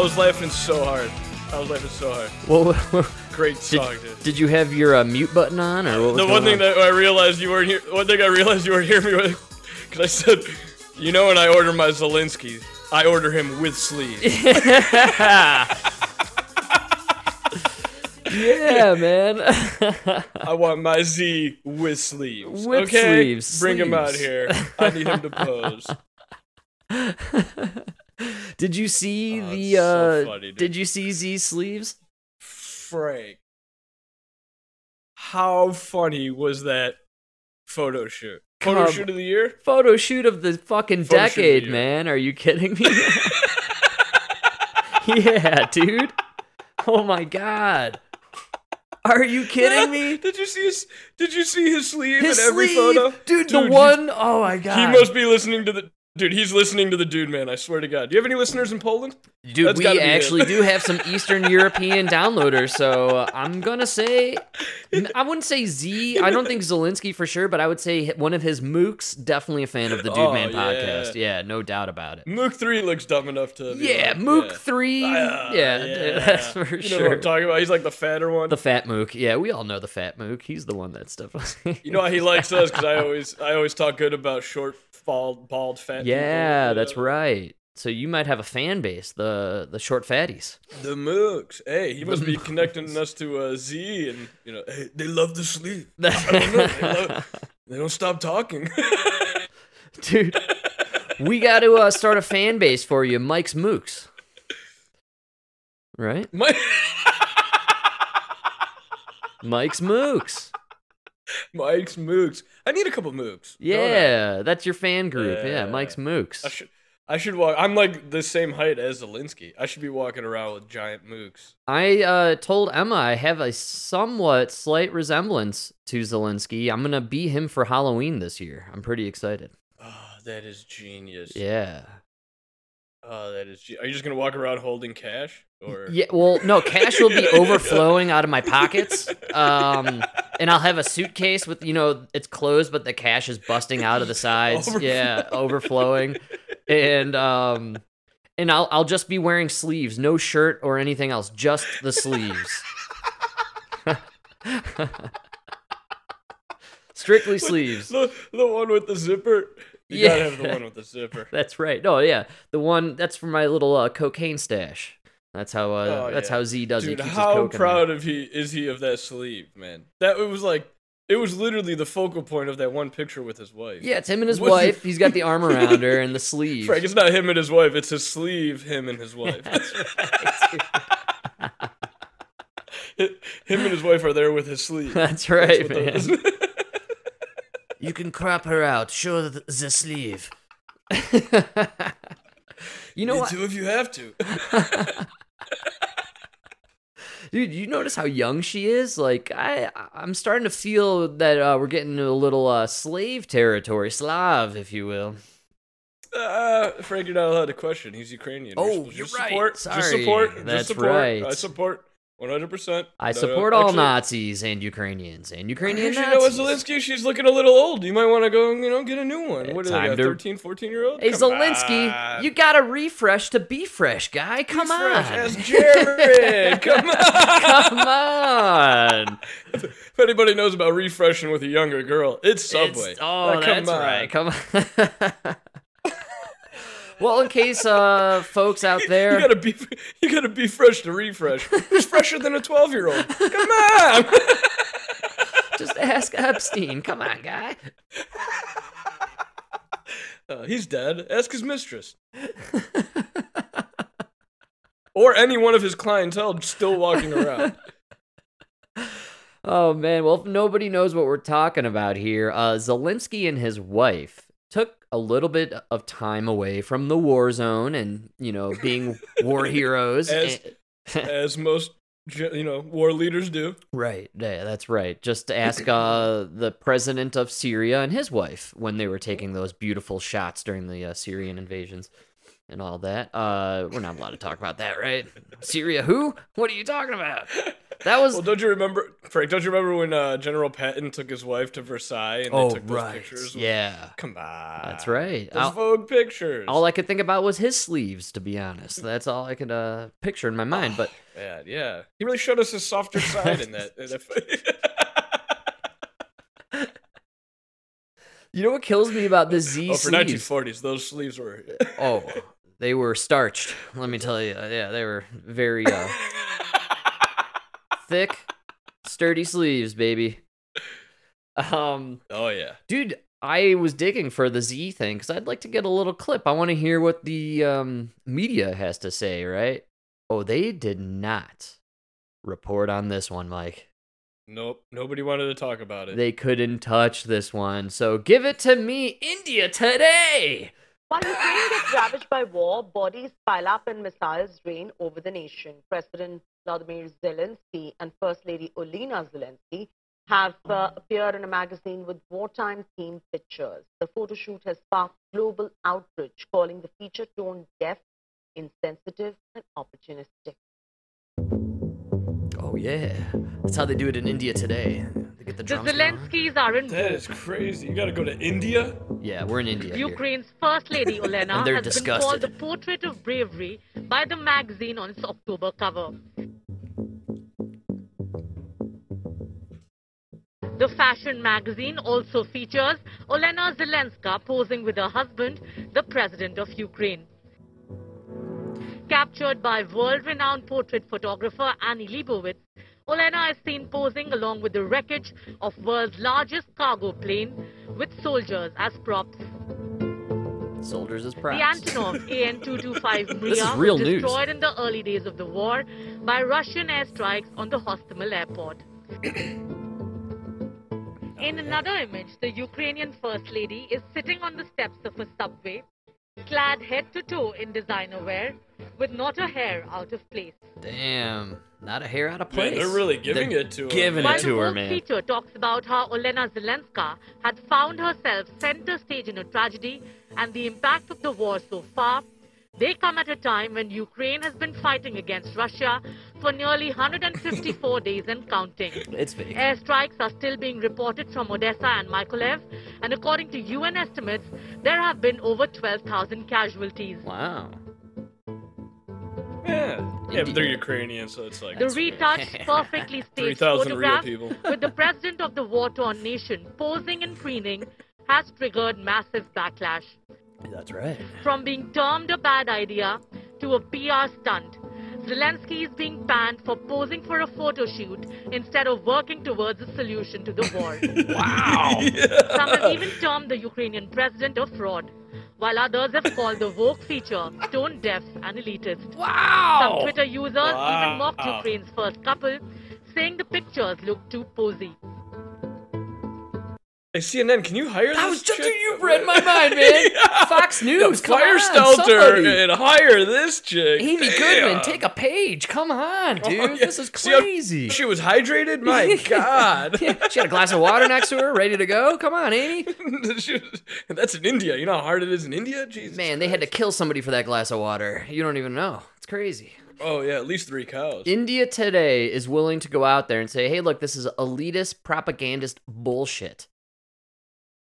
I was laughing so hard. I was laughing so hard. Well, Great did, song, dude. did you have your uh, mute button on, or what was The one thing on? that I realized you weren't here. One thing I realized you weren't hearing me with, because I said, you know, when I order my Zelensky, I order him with sleeves. yeah, man. I want my Z with sleeves. With okay? sleeves, Bring him out here. I need him to pose. did you see Oh, the? so uh, funny, did you see Z's sleeves? Frank, how funny was that photo shoot? Photo Come- shoot of the year? Photo shoot of the fucking Photo of the decade, man. Are you kidding me? yeah, dude. Oh my god. Are you kidding me? Did you see his? Did you see his sleeve His in every sleeve, photo, dude. The he's- one, oh my god. He must be listening to the dude. He's listening to the dude, man. I swear to God. Do you have any listeners in Poland? Dude, That's we actually do have some Eastern European downloaders, so uh, I'm gonna say, I wouldn't say Z. I don't think Zelensky for sure, but I would say one of his mooks definitely a fan of the Dude Oh, Man podcast. Yeah, no doubt about it. Mook three looks dumb enough to. Be Yeah, like, Mook yeah. three. Ah, yeah, that's for you know sure. what I'm talking about? He's like the fatter one. the fat mook. Yeah, we all know the fat mook. He's the one that's definitely. you know why he likes us? Because I always, I always talk good about short, bald, bald, fat. yeah, people. that's right. So you might have a fan base, the the short fatties. The Mooks. Hey, he must be connecting us to uh, Z, and you know, hey, they love to sleep. I don't know. They, love, they don't stop talking. Dude, we got to uh, start a fan base for you, Mike's Mooks. Right? My, Mike's Mooks. Mike's Mooks. I need a couple Mooks. Yeah, that's your fan group. Yeah, Yeah. Mike's Mooks. I should. I should walk. I'm like the same height as Zelensky. I should be walking around with giant mooks. I uh, told Emma I have a somewhat slight resemblance to Zelensky. I'm gonna be him for Halloween this year. I'm pretty excited. Oh, that is genius. Yeah. Oh, that is. Are you just gonna walk around holding cash, or Yeah. Well, no, cash will be overflowing out of my pockets. Um, and I'll have a suitcase with you know it's closed, but the cash is busting out of the sides. Yeah, overflowing. And um, and I'll I'll just be wearing sleeves, no shirt or anything else, just the sleeves. Strictly sleeves. the the one with the zipper? You Yeah. gotta have the one with the zipper. That's right. No, yeah, the one that's for my little uh, cocaine stash. That's how uh, Oh, that's yeah. how Z does it. Dude, He how proud of he is he of that sleeve, man? That it was like it was literally the focal point of that one picture with his wife. Yeah, it's him and his wife. He's got the arm around her and the sleeve. Frank, it's not him and his wife. It's his sleeve, him and his wife. him and his wife are there with his sleeve. That's That's right, what man. You can crop her out. Show the, the sleeve. you know Me what, too if you have to. dude? You notice how young she is? Like I, I'm starting to feel that uh, we're getting into a little uh, slave territory, Slav, if you will. Uh, Frank, you're not allowed to question. He's Ukrainian. Oh, you're just right. Support, Sorry. Just support. That's just support. right. I support 100%. I support all Nazis and Ukrainians and Ukrainian Actually, you know Nazis. Zelensky, she's looking a little old. You might want to go, you know, get a new one. What they, to- got, 13, 14 year old? Hey Come Zelensky, on. you gotta refresh to be fresh, guy. Come Fresh on, as Jared. Come on. come on. if anybody knows about refreshing with a younger girl, it's Subway. It's- oh, Now, that's on. right. Come on. well, in case uh, folks out there, You gotta be, you gotta be fresh to refresh. Who's fresher than a twelve year old? Come on. just ask Epstein. Come on, guy. Uh, he's dead. Ask his mistress. or any one of his clientele still walking around. Oh man, well if nobody knows what we're talking about here, uh, Zelensky and his wife took a little bit of time away from the war zone and you know being war heroes. As- and- As most, you know, war leaders do. Right, yeah, that's right. Just to ask uh, the president of Syria and his wife when they were taking those beautiful shots during the uh, Syrian invasions and all that. Uh, we're not allowed to talk about that, right? Syria, who? What are you talking about? That was Well, don't you remember, Frank? Don't you remember when uh, General Patton took his wife to Versailles and oh they took those right, pictures? yeah, Come on. that's right. Those All, Vogue pictures. all I could think about was his sleeves, to be honest. That's all I could uh, picture in my mind. But Man, yeah. He really showed us his softer side in that. in that- you know what kills me about the Z oh, for sleeves? 1940s, those sleeves were. Oh, they were starched. Let me tell you. Yeah, they were very uh, thick, sturdy sleeves, baby. Um, oh yeah. dude, I was digging for the Z thing because I'd like to get a little clip. I want to hear what the um, media has to say, right? Oh, they did not report on this one, Mike. Nope. Nobody wanted to talk about it. They couldn't touch this one. So give it to me, India today. While Ukraine gets ravaged by war, bodies pile up and missiles rain over the nation. President Vladimir Zelensky and First Lady Olena Zelensky have uh, appeared in a magazine with wartime themed pictures. The photo shoot has sparked global outrage, calling the feature tone deaf, insensitive, and opportunistic. Oh yeah, that's how they do it in India today. They get the The drums. going. Zelenskys are in that is crazy. You got to go to India. Yeah, we're in India. here. Ukraine's First Lady Olena And they're has been called the portrait of bravery by the magazine on its October cover. The fashion magazine also features Olena Zelenska posing with her husband, the president of Ukraine. Captured by world-renowned portrait photographer Annie Leibovitz, Olena is seen posing along with the wreckage of world's largest cargo plane with soldiers as props. Soldiers as props. The. Antonov AN-225 This is Mriya real was news. destroyed in the early days of the war by Russian airstrikes on the Hostomel airport. In another image, the Ukrainian First Lady is sitting on the steps of a subway, clad head to toe in designer wear, with not a hair out of place. Damn, not a hair out of Man, place. they're really giving They're it to her. Giving While it to her, Vogue man. feature talks about how Olena Zelenska had found herself center stage in a tragedy and the impact of the war so far, they come at a time when Ukraine has been fighting against Russia for nearly 154 days and counting. It's fake. Airstrikes are still being reported from Odessa and Mykolaiv, and according to UN estimates, there have been over 12,000 casualties. Wow. Yeah. Yeah, but they're Ukrainian, so it's like The retouched, perfectly staged 3,000 real photograph people. with the president of the war-torn nation posing and preening has triggered massive backlash. That's right. From being termed a bad idea to a PR stunt, Zelensky is being banned for posing for a photo shoot instead of working towards a solution to the war. Wow. Some have even termed the Ukrainian president a fraud, while others have called the Vogue feature stone deaf and elitist. Some. Twitter users even mocked Ukraine's first couple, saying the pictures look too posy. Hey, CNN, can you hire this was just chick? you read my mind, man. Fox News, come Fire on, Stelter and hire this chick. Amy Damn. Goodman, take a page. Come on, oh, dude. Oh, yeah. This is crazy. She was hydrated? My God. Yeah, she had a glass of water next to her, ready to go. Come on, Amy. Was- that's in India. You know how hard it is in India? Jesus. Man, they had to kill somebody for that glass of water. You don't even know. It's crazy. Oh, yeah, at least three cows. India today is willing to go out there and say, hey, look, this is elitist propagandist bullshit.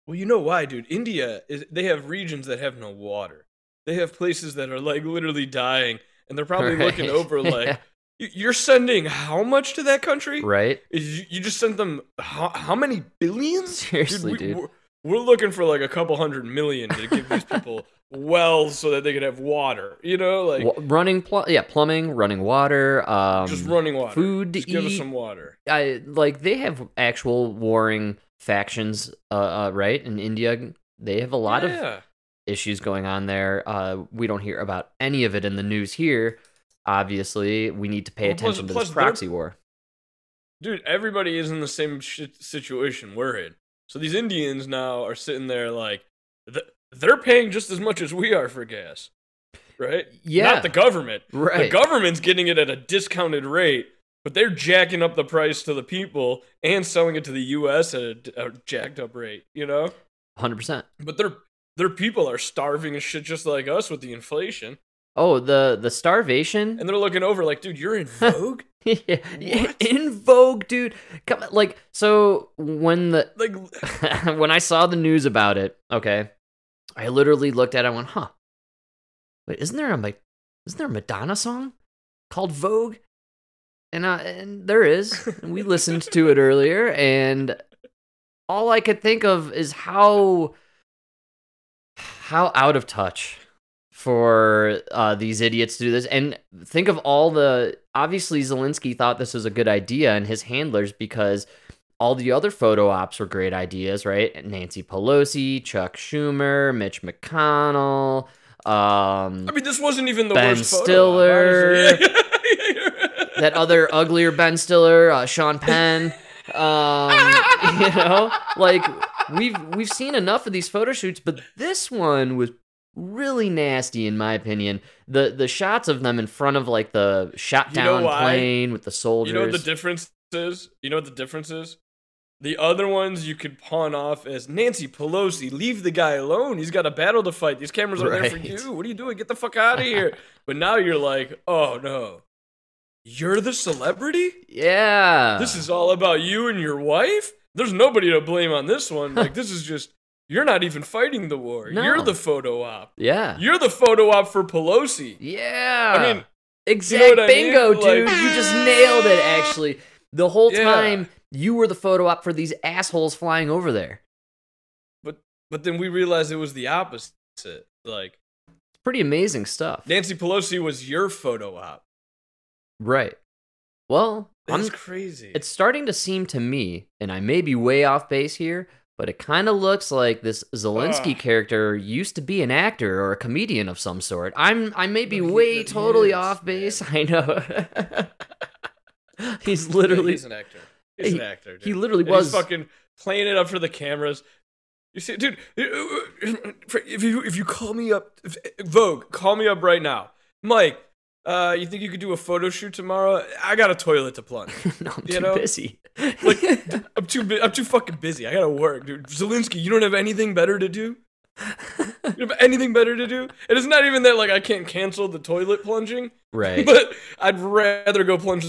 Well, you know why, dude? India is they have regions that have no water. They have places that are like literally dying, and they're probably looking over like, "Y- you're sending how much to that country? right? You, just sent them how, how many billions? Seriously, we, dude. We're, we're looking for like a couple hundred million to give these people wells so that they could have water. You know, like Wa- running, pl- yeah, plumbing, running water, um, just running water. food to Just give us eat. some water. I like they have actual warring factions, uh, uh, right? In India, they have a lot of issues going on there. Uh, we don't hear about any of it in the news here. Obviously, we need to pay Well, plus- attention to this proxy war. dude, everybody is in the same situation we're in. So these Indians now are sitting there like th- they're paying just as much as we are for gas, right? Yeah. Not the government. The government's getting it at a discounted rate, but they're jacking up the price to the people and selling it to the U.S. at a, a jacked up rate. You know, Hundred percent. but their their people are starving as shit just like us with the inflation. Oh, the the starvation. And they're looking over like, dude, you're in Vogue. yeah, in Vogue, dude. Come like so when the like, when I saw the news about it, okay, I literally looked at it and went, huh. Wait, isn't there a isn't there a Madonna song called Vogue? And uh, and there is. And we listened to it earlier, and all I could think of is how how out of touch for uh, these idiots to do this. And think of all the obviously Zelensky thought this was a good idea, and his handlers because all the other photo ops were great ideas, right? Nancy Pelosi, Chuck Schumer, Mitch McConnell. Um, I mean, this wasn't even the Ben worst Stiller. that other uglier Ben Stiller, uh, Sean Penn. Um, you know, like we've we've seen enough of these photo shoots, but this one was really nasty in my opinion. The the shots of them in front of like the shot You know down plane with the soldiers. You know what the difference is? You know what the difference is? The other ones you could pawn off as Nancy Pelosi. Leave the guy alone. He's got a battle to fight. These cameras are there for you. What are you doing? Get the fuck out of here. but now you're like, oh no. You're the celebrity? yeah. This is all about you and your wife? There's nobody to blame on this one. Like, this is just, you're not even fighting the war. No. You're the photo op. yeah. You're the photo op for Pelosi. Yeah. I mean, exact what I mean? bingo, Like- dude. you just nailed it. Actually, the whole Yeah. time you were the photo op for these assholes flying over there. but but then we realized it was the opposite. Like, It's pretty amazing stuff. Nancy Pelosi was your photo op. Right. Well, I'm, That's crazy. it's starting to seem to me, and I may be way off base here, but it kind of looks like this Zelensky Ugh. character used to be an actor or a comedian of some sort. I'm I may be No, way totally is, off man. base. I know. He's Yeah, literally he's an actor. He's he- an actor. Dude. he literally And was He's fucking playing it up for the cameras. You see, dude. Uh, uh, uh, if you if you call me up, Vogue, call me up right now, Mike. Uh, you think you could do a photo shoot tomorrow? I got a toilet to plunge. no, I'm you too know, busy. Like, I'm too bu- I'm too fucking busy. I gotta work, dude. Zelensky, you don't have anything better to do. You have anything better to do? And it's not even that like I can't cancel the toilet plunging, right. but I'd rather go plunge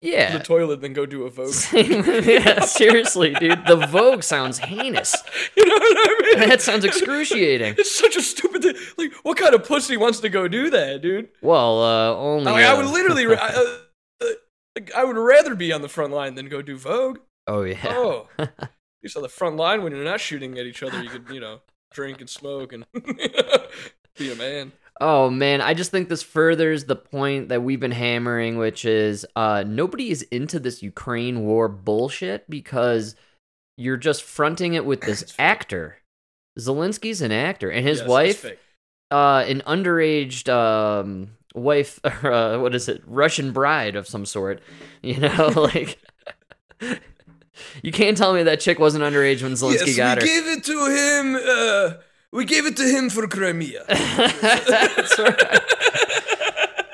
yeah. the toilet than go do a Vogue. yeah, seriously, dude. The Vogue sounds heinous. You know what I mean? That sounds excruciating. It's such a stupid thing. Like, what kind of pussy wants to go do that, dude? Well, uh, only. Like, I uh, would literally, I, uh, like, I would rather be on the front line than go do Vogue. oh yeah. Oh, at least on the front line when you're not shooting at each other, you could, you know, drink and smoke and be a man. Oh man, I just think this furthers the point that we've been hammering, which is uh, nobody is into this Ukraine war bullshit because you're just fronting it with this actor. Zelensky's an actor, and his Yes, wife, uh, an underage um, wife, or uh, what is it, Russian bride of some sort. You know, like you can't tell me that chick wasn't underage when Zelensky yes, got we her. gave it to him. We gave it to him for Crimea. That's right.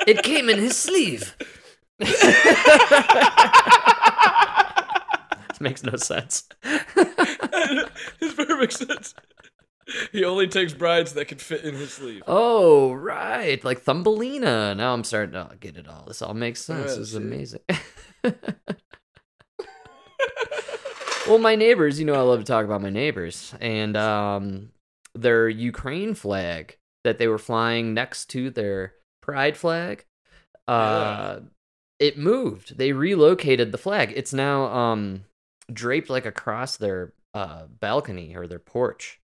It came in his sleeve. this makes no sense. It's perfect sense. He only takes brides that can fit in his sleeve. Oh, right. Like Thumbelina. Now I'm starting to get it all. This all makes sense. Yeah, this is amazing. well, my neighbors, you know, I love to talk about my neighbors. And um, their Ukraine flag that they were flying next to their pride flag, uh, it moved. They relocated the flag. It's now um, draped like across their uh, balcony or their porch.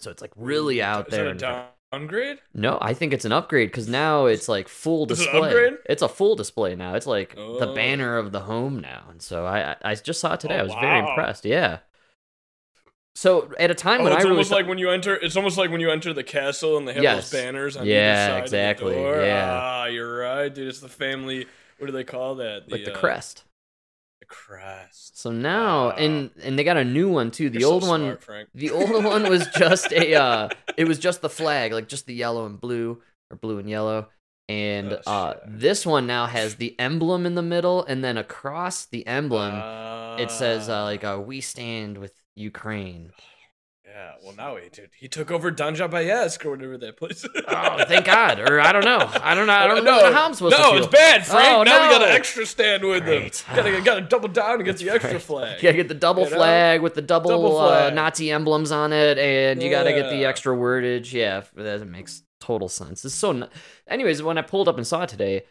So it's like really out Is there. that a downgrade? no, I think it's an upgrade because now it's like full Is it display. It's a full display now. It's like the Oh. banner of the home now, and so I I just saw it today. Oh, I was very impressed. Yeah. So at a time Oh, when it's I really almost thought- like when you enter. It's almost like when you enter the castle and they have Yes. those banners on Yeah, either side of exactly, the door. yeah. Ah, you're right, dude. It's the family. What do they call that? like the uh, crest. The crest. So now Wow. and and they got a new one too. The You're so old one smart. The old one was just a uh it was just the flag, like just the yellow and blue or blue and yellow. And Oh, uh this one now has the emblem in the middle and then across the emblem it says uh, Ah, like uh, we stand with Ukraine. Yeah, well now he. He took over Danja Bayesk or whatever that place. Oh, thank God. Or I don't know. I don't know. I don't know no, how I'm supposed no, to feel. it's bad, Frank. Oh, now we got an extra stand with Great. them. Gotta, gotta double down and get the extra flag. You gotta get the double You know? flag with the double, Double uh. Nazi emblems on it, and you gotta get the extra wordage. Yeah, that makes total sense. It's so. n- Anyways, when I pulled up and saw it today,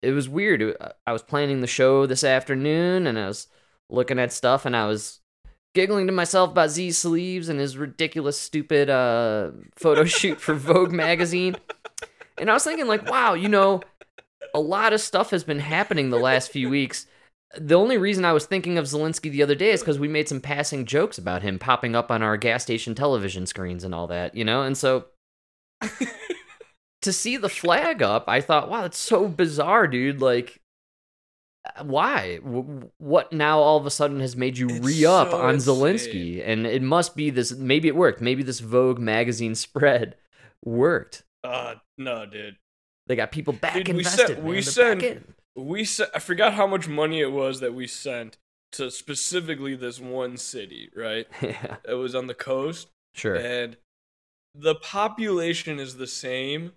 it was weird. I was planning the show this afternoon, and I was looking at stuff, and I was giggling to myself about Z's Sleeves and his ridiculous, stupid uh, photo shoot for Vogue magazine. And I was thinking, like, wow, you know, a lot of stuff has been happening the last few weeks. The only reason I was thinking of Zelensky the other day is because we made some passing jokes about him popping up on our gas station television screens and all that, you know? And so to see the flag up, I thought, wow, that's so bizarre, dude. Like, why? W- What now all of a sudden has made you re up so on insane. Zelensky? And it must be this, maybe it worked. Maybe this Vogue magazine spread worked. Uh, no, dude. They got people back Dude, we invested. sent- man. we sent- back in. We sent, I forgot how much money it was that we sent to specifically this one city, right? yeah, It was on the coast, sure. and the population is the same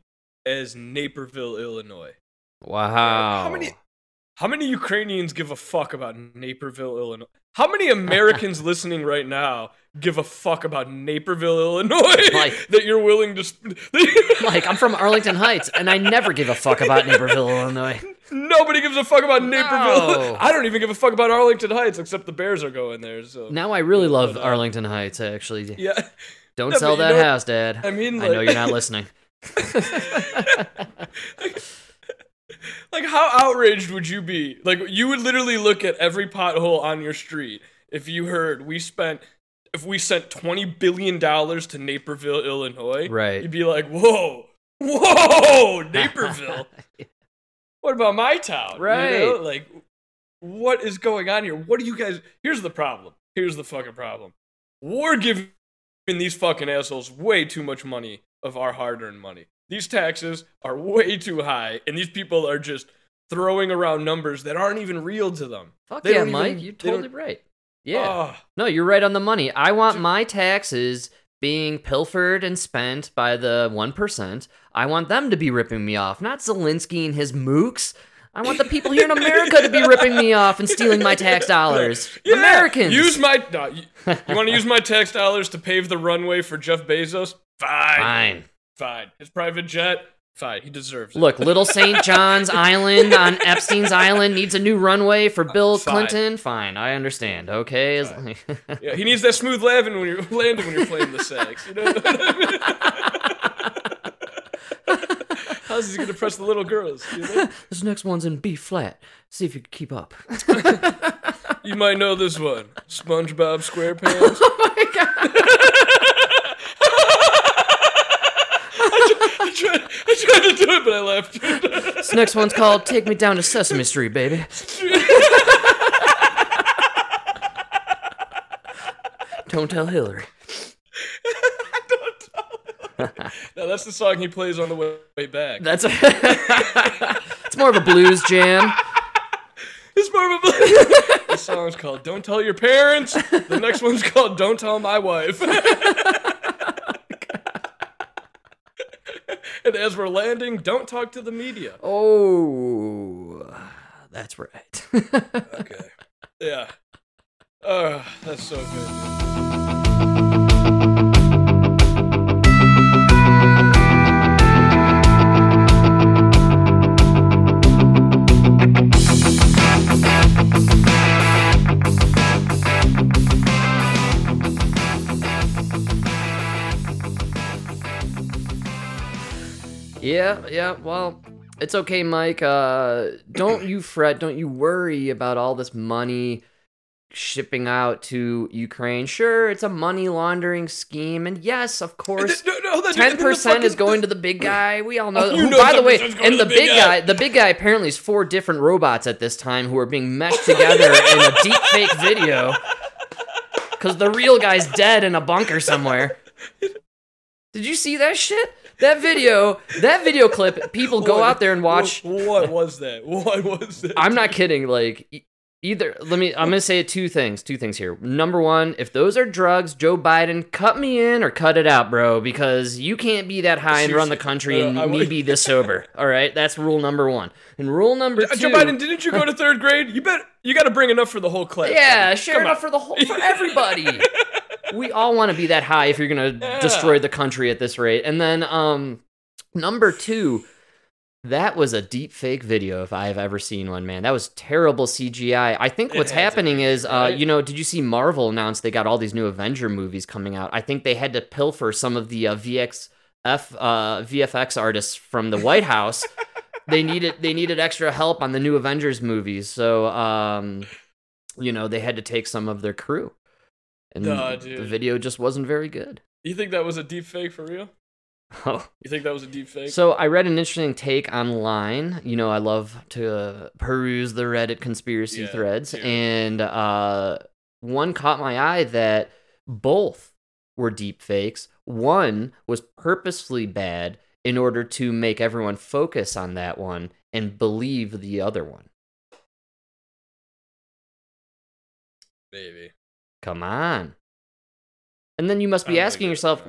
as Naperville, Illinois. Wow. How many how many Ukrainians give a fuck about Naperville, Illinois? How many Americans listening right now give a fuck about Naperville, Illinois? Like- that you're willing to sp- Like, I'm from Arlington Heights, and I never give a fuck about Naperville, Illinois. Nobody gives a fuck about Naperville. I don't even give a fuck about Arlington Heights except the Bears are going there, so Now I really love But, uh, Arlington Heights, actually. Yeah. Don't No, sell that house, Dad. I mean, I know you're not listening. Like how outraged would you be? Like you would literally look at every pothole on your street if you heard we spent if we sent 20 billion dollars to Naperville, Illinois. Right. You'd be like, "Whoa. Whoa, Naperville. what about my town?" You know? Right. Like what is going on here? What do you guys Here's the problem. Here's the fucking problem. We're giving these fucking assholes way too much money of our hard-earned money. These taxes are way too high, and these people are just throwing around numbers that aren't even real to them. Fuck They yeah, don't even- Mike. You're totally right. Yeah. Ah, No, you're right on the money. I want my taxes being pilfered and spent by the 1%. I want them to be ripping me off, not Zelensky and his mooks. I want the people here in America to be ripping me off and stealing my tax dollars. yeah, Americans. Use my. No, you want to use my tax dollars to pave the runway for Jeff Bezos? Fine. Fine. Fine. His private jet? Fine. He deserves it. Look, Little St. John's Island on Epstein's Island needs a new runway for Bill Fine. Clinton. Fine, I understand. Okay. Yeah, he needs that smooth landing when you're landing when you're playing the sax. You know what I mean? How's he gonna press the little girls? You, know? this next one's in B flat. See if you can keep up. You might know this one, SpongeBob SquarePants. Oh I tried, I tried to do it, but I laughed. This next one's called Take Me Down to Sesame Street, baby. Don't tell Hillary. Now that's the song he plays on the way, way back. That's a It's more of a blues jam. It's more of a. the song's called "Don't Tell Your Parents." The next one's called "Don't Tell My Wife." As we're landing, don't talk to the media. Oh, that's right. Okay. Yeah. Uh, that's so good. Yeah, yeah. Well, it's okay, Mike. Uh, don't you fret. Don't you worry about all this money shipping out to Ukraine. Sure, it's a money laundering scheme, and yes, of course, No, no, ten the percent is going to the big guy. We all know. You who, know by the way, 10% 's going and the the big big guy, guy. the big guy apparently is four different robots at this time who are being meshed together in a deep fake video. Because the real guy's dead in a bunker somewhere. Did you see that shit? That video, that video clip, people go What- out there and watch. What, what was that? What was that? I'm not kidding. Like, Either let me I'm gonna say two things. Two things here. Number one, if those are drugs, Joe Biden, cut me in or cut it out, bro, because you can't be that high and run the country and Uh, me be this sober. All right, that's rule number one. And rule number two. Joe Biden, didn't you go to third grade? You bet. You got to bring enough for the whole class. Yeah, share Come enough on. for the whole for everybody. we all want to be that high if you're gonna Yeah. destroy the country at this rate. And then um number two, that was a deep fake video if I've ever seen one, man. That was terrible CGI. I think what's happening is uh you know, did you see Marvel announced they got all these new Avenger movies coming out? I think they had to pilfer some of the uh, VX F uh, VFX artists from the White House. they needed they needed extra help on the new Avengers movies, so um, you know they had to take some of their crew, and Nah, the video just wasn't very good. You think that was a deep fake for real? Oh. You think that was a deep fake? So I read an interesting take online. You know, I love to uh, peruse the Reddit conspiracy Yeah, threads, yeah. and uh, one caught my eye that both were deep fakes. One was purposefully bad in order to make everyone focus on that one and believe the other one. Baby. Come on. And then you must be asking yourself,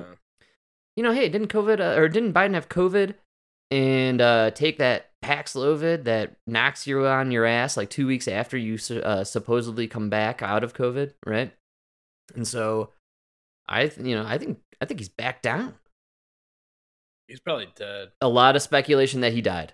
you know, hey, didn't COVID uh, or didn't Biden have COVID and uh, take that Paxlovid that knocks you on your ass like two weeks after you uh, supposedly come back out of COVID, right? And so, I, th- you know, I think I think he's back down. he's probably dead. A lot of speculation that he died.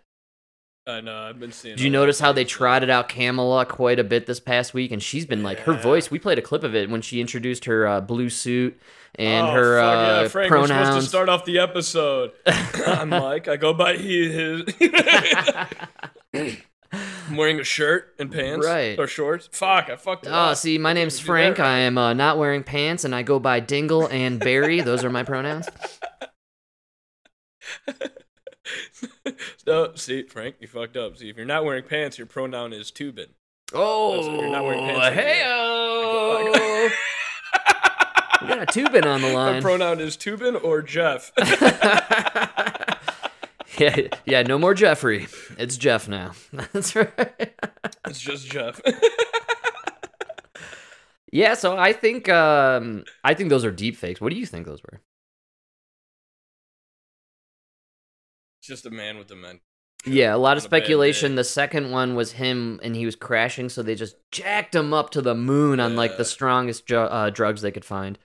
I know. I've been seeing. Did you a lot of notice how they trotted out Kamala quite a bit this past week? And she's been like her Yeah. voice. We played a clip of it when she introduced her uh, blue suit and oh, her fuck uh, yeah, Frank, We're supposed to start off the episode. I'm Mike. I go by he, his. I'm wearing a shirt and pants. Right. Or shorts. Fuck, I fucked it Oh, up. see, my name's Frank. I am uh, not wearing pants, and I go by Dingle and Barry. Those are my pronouns. no, see, Frank, you fucked up. See, if you're not wearing pants, your pronoun is Tubin. Oh, you're not wearing pants anymore. hey We got a tubin on the My line. pronoun is Tubin or Jeff. yeah, yeah, no more Jeffrey. It's Jeff now. That's right. it's just Jeff. Yeah, so I think um I think those are deep fakes. What do you think those were? Just a man with dementia. Yeah, a lot of On a bad speculation. The second one was him and he was crashing, so they just jacked him up to the moon on like the strongest ju- uh, drugs they could find.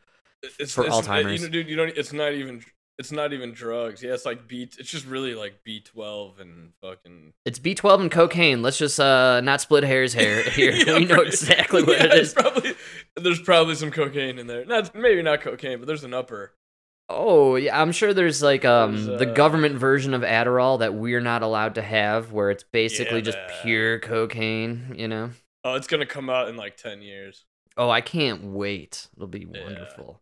It's For it's, Alzheimer's. You know, dude, you don't. It's not even. It's not even drugs. Yeah, it's like B. It's just really like B twelve and fucking. It's B12 and cocaine. Let's just uh not split hairs hair here. Yeah, we know exactly what yeah, it's. Probably there's probably some cocaine in there. Not maybe not cocaine, but there's an upper. Oh, yeah, I'm sure there's like um There's, the uh, government version of Adderall that we're not allowed to have where it's basically Yeah, just pure cocaine, you know. Oh, it's gonna come out in like ten years. Oh, I can't wait. It'll be Yeah. wonderful.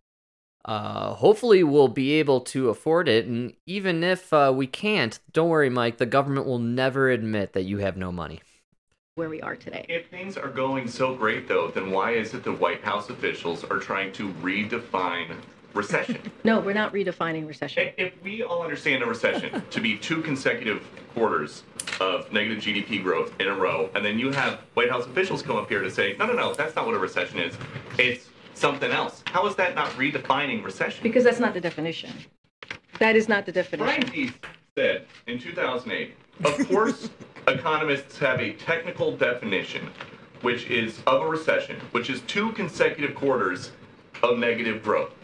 Uh, hopefully we'll be able to afford it, and even if uh, we can't, don't worry, Mike. The government will never admit that you have no money. where we are today. If things are going so great, though, then why is it the White House officials are trying to redefine recession? No, we're not redefining recession. if we all understand a recession to be two consecutive quarters of negative GDP growth in a row, and then you have White House officials come up here to say, no, no, no, that's not what a recession is. It's something else. How is that not redefining recession? Because that's not the definition. That is not the definition. Brian Deese said in 2008, of course, economists have a technical definition, which is of a recession, which is two consecutive quarters of negative growth.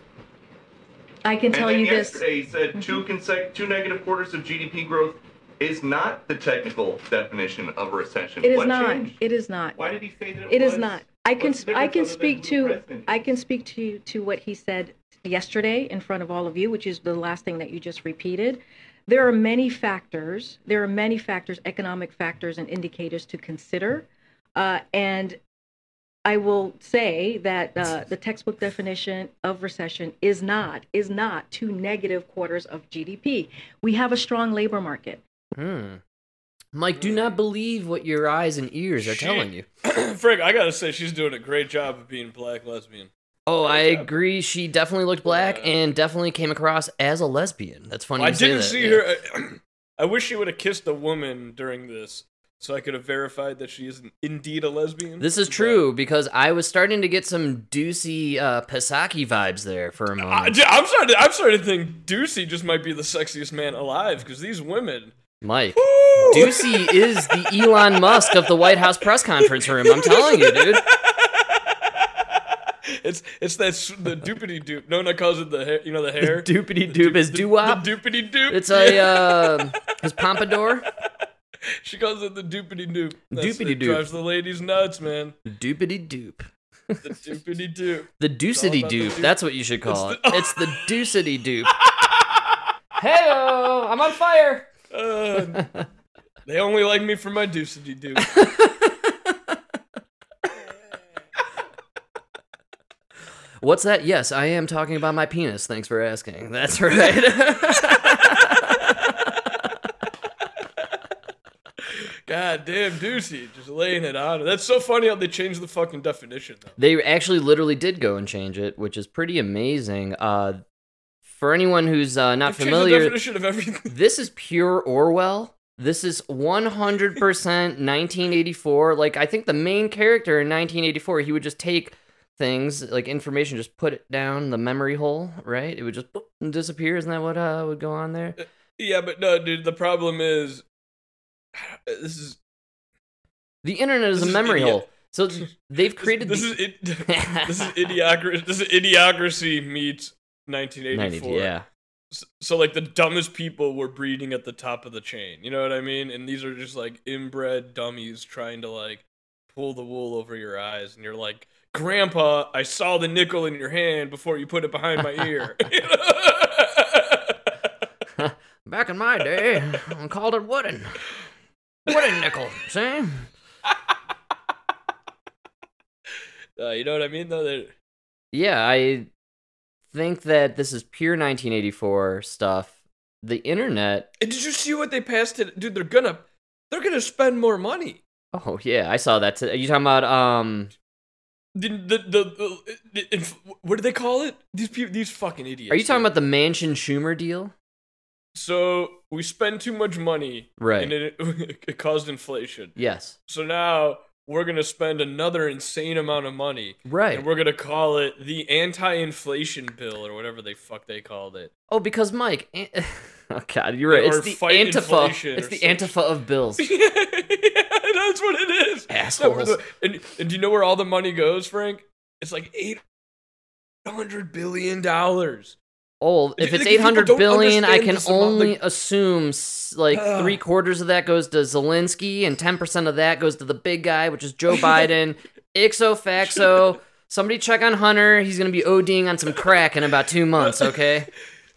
I can tell you this. yesterday he said two consec- two negative quarters of GDP growth is not the technical definition of a recession. It is what not. changed? It is not. Why did he say that it, It is was? not. I can What's the I can difference other speak who the to president I can speak to to what he said yesterday in front of all of you, which is the last thing that you just repeated. There are many factors. There are many factors, economic factors and indicators to consider, uh, and I will say that uh, the textbook definition of recession is not is not two negative quarters of GDP. We have a strong labor market. Hmm. Mike, do not believe what your eyes and ears are She- telling you. Frank, I gotta say, she's doing a great job of being black lesbian. Oh, I agree. She definitely looked black Yeah. and definitely came across as a lesbian. That's funny. I you say didn't that, see yeah. her. I wish she would have kissed a woman during this so I could have verified that she is indeed a lesbian. This is true because I was starting to get some Doocy uh, Pisaki vibes there for a I, moment. I, am starting. To, I'm starting to think Doocy just might be the sexiest man alive because these women. Mike, Woo! Doocy is the Elon Musk of the White House press conference room. I'm telling you, dude. it's it's that the doopity doop. Nona calls it the hair. You know the hair. Doopity doop is doo wop. Doopity doop. It's a uh, his pompadour. She calls it the doopity doop. That's- Doopity it doop. Drives the ladies nuts, man. Doopity doop. The doopity doop. The deucity about the dupe. dupe. That's what you should call It's it. the- It's the deucity dupe. hey I'm on fire. Uh, they only like me for my doopity doop. What's that? Yes, I am talking about my penis. Thanks for asking. That's right. God damn, Doocy, just laying it on. That's so funny how they changed the fucking definition, though. they actually literally did go and change it, which is pretty amazing. Uh, for anyone who's uh, not They've familiar, definition of everything. this is pure Orwell. This is 100% 1984. Like, I think the main character in 1984, he would just take things, like information, just put it down the memory hole, right? It would just boop, and disappear. Isn't that what uh, would go on there? Yeah, but no, dude. The problem is, Uh, this is The internet is This a is memory idiot. hole. So they've created this the- is it. this is idiocracy. This is idiocracy meets 1984. yeah. So, so like the dumbest people were breeding at the top of the chain. You know what I mean? And these are just like inbred dummies trying to like pull the wool over your eyes, and you're like, Grandpa, I saw the nickel in your hand before you put it behind my ear. Back in my day, I called it wooden. Wooden nickel, see? uh, you know what I mean? Though that Yeah, I think that this is pure 1984 stuff. The internet. And did you see what they passed it? Dude, they're gonna they're gonna spend more money. Oh yeah, I saw that. T- Are you talking about um? The the, the, the inf- what do they call it? These people, these fucking idiots. Are you talking dude. about the Manchin Schumer deal? So we spend too much money, Right. And it, it caused inflation. Yes. So now we're gonna spend another insane amount of money, Right. and we're gonna call it the anti-inflation bill or whatever they fuck they called it. Oh, because Mike. an- oh God, you're right. Or It's the fight antifa. It's the antifa of bills. yeah, that's what it is. Assholes. The- and, and do you know where all the money goes, Frank? It's like eight hundred billion dollars. Oh, if it's eight hundred billion, I can only like- assume like Ugh. three quarters of that goes to Zelensky, and ten percent of that goes to the big guy, which is Joe Biden. Ixo faxo. Somebody check on Hunter. He's gonna be ODing on some crack in about two months. Okay.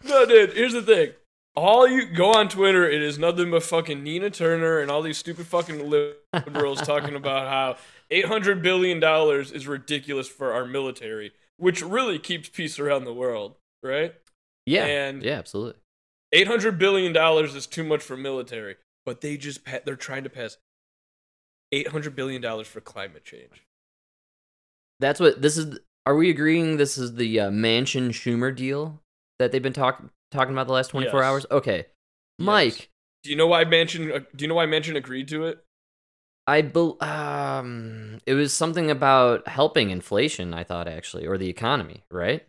No, dude. Here's the thing. All you go on Twitter, it is nothing but fucking Nina Turner and all these stupid fucking liberals talking about how eight hundred billion dollars is ridiculous for our military, which really keeps peace around the world, right? Yeah. And- yeah. Absolutely. Eight hundred billion dollars is too much for military, but they just pa- they're trying to pass eight hundred billion dollars for climate change. That's what this is. Are we agreeing this is the uh, Manchin Schumer deal that they've been talking talking about the last twenty four Yes. hours? Okay, Yes. Mike. Do you know why Manchin? uh, Do you know why Manchin agreed to it? I bel um, it was something about helping inflation. I thought actually, or the economy, right?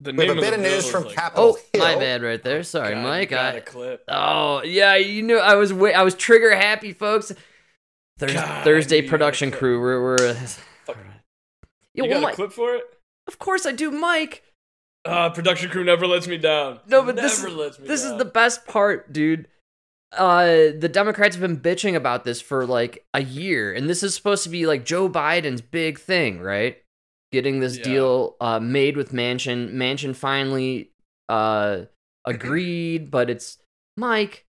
The We have name a bit the of news from like, Capitol Oh, Hill. my bad, right there. Sorry, God, Mike. got I, a clip. oh yeah, you know I was wait, I was trigger happy, folks. Thurs God, Thursday knew you had a production crew. We're we're. Fuck. Yeah, You well, got a Mike, clip for it? of course I do, Mike. Uh, production crew never lets me down. No, but never this is lets me this down. is the best part, dude. Uh, the Democrats have been bitching about this for like a year, and this is supposed to be like Joe Biden's big thing, right? Getting this Yeah. deal uh, made with Manchin. Manchin finally uh, agreed, but it's Mike.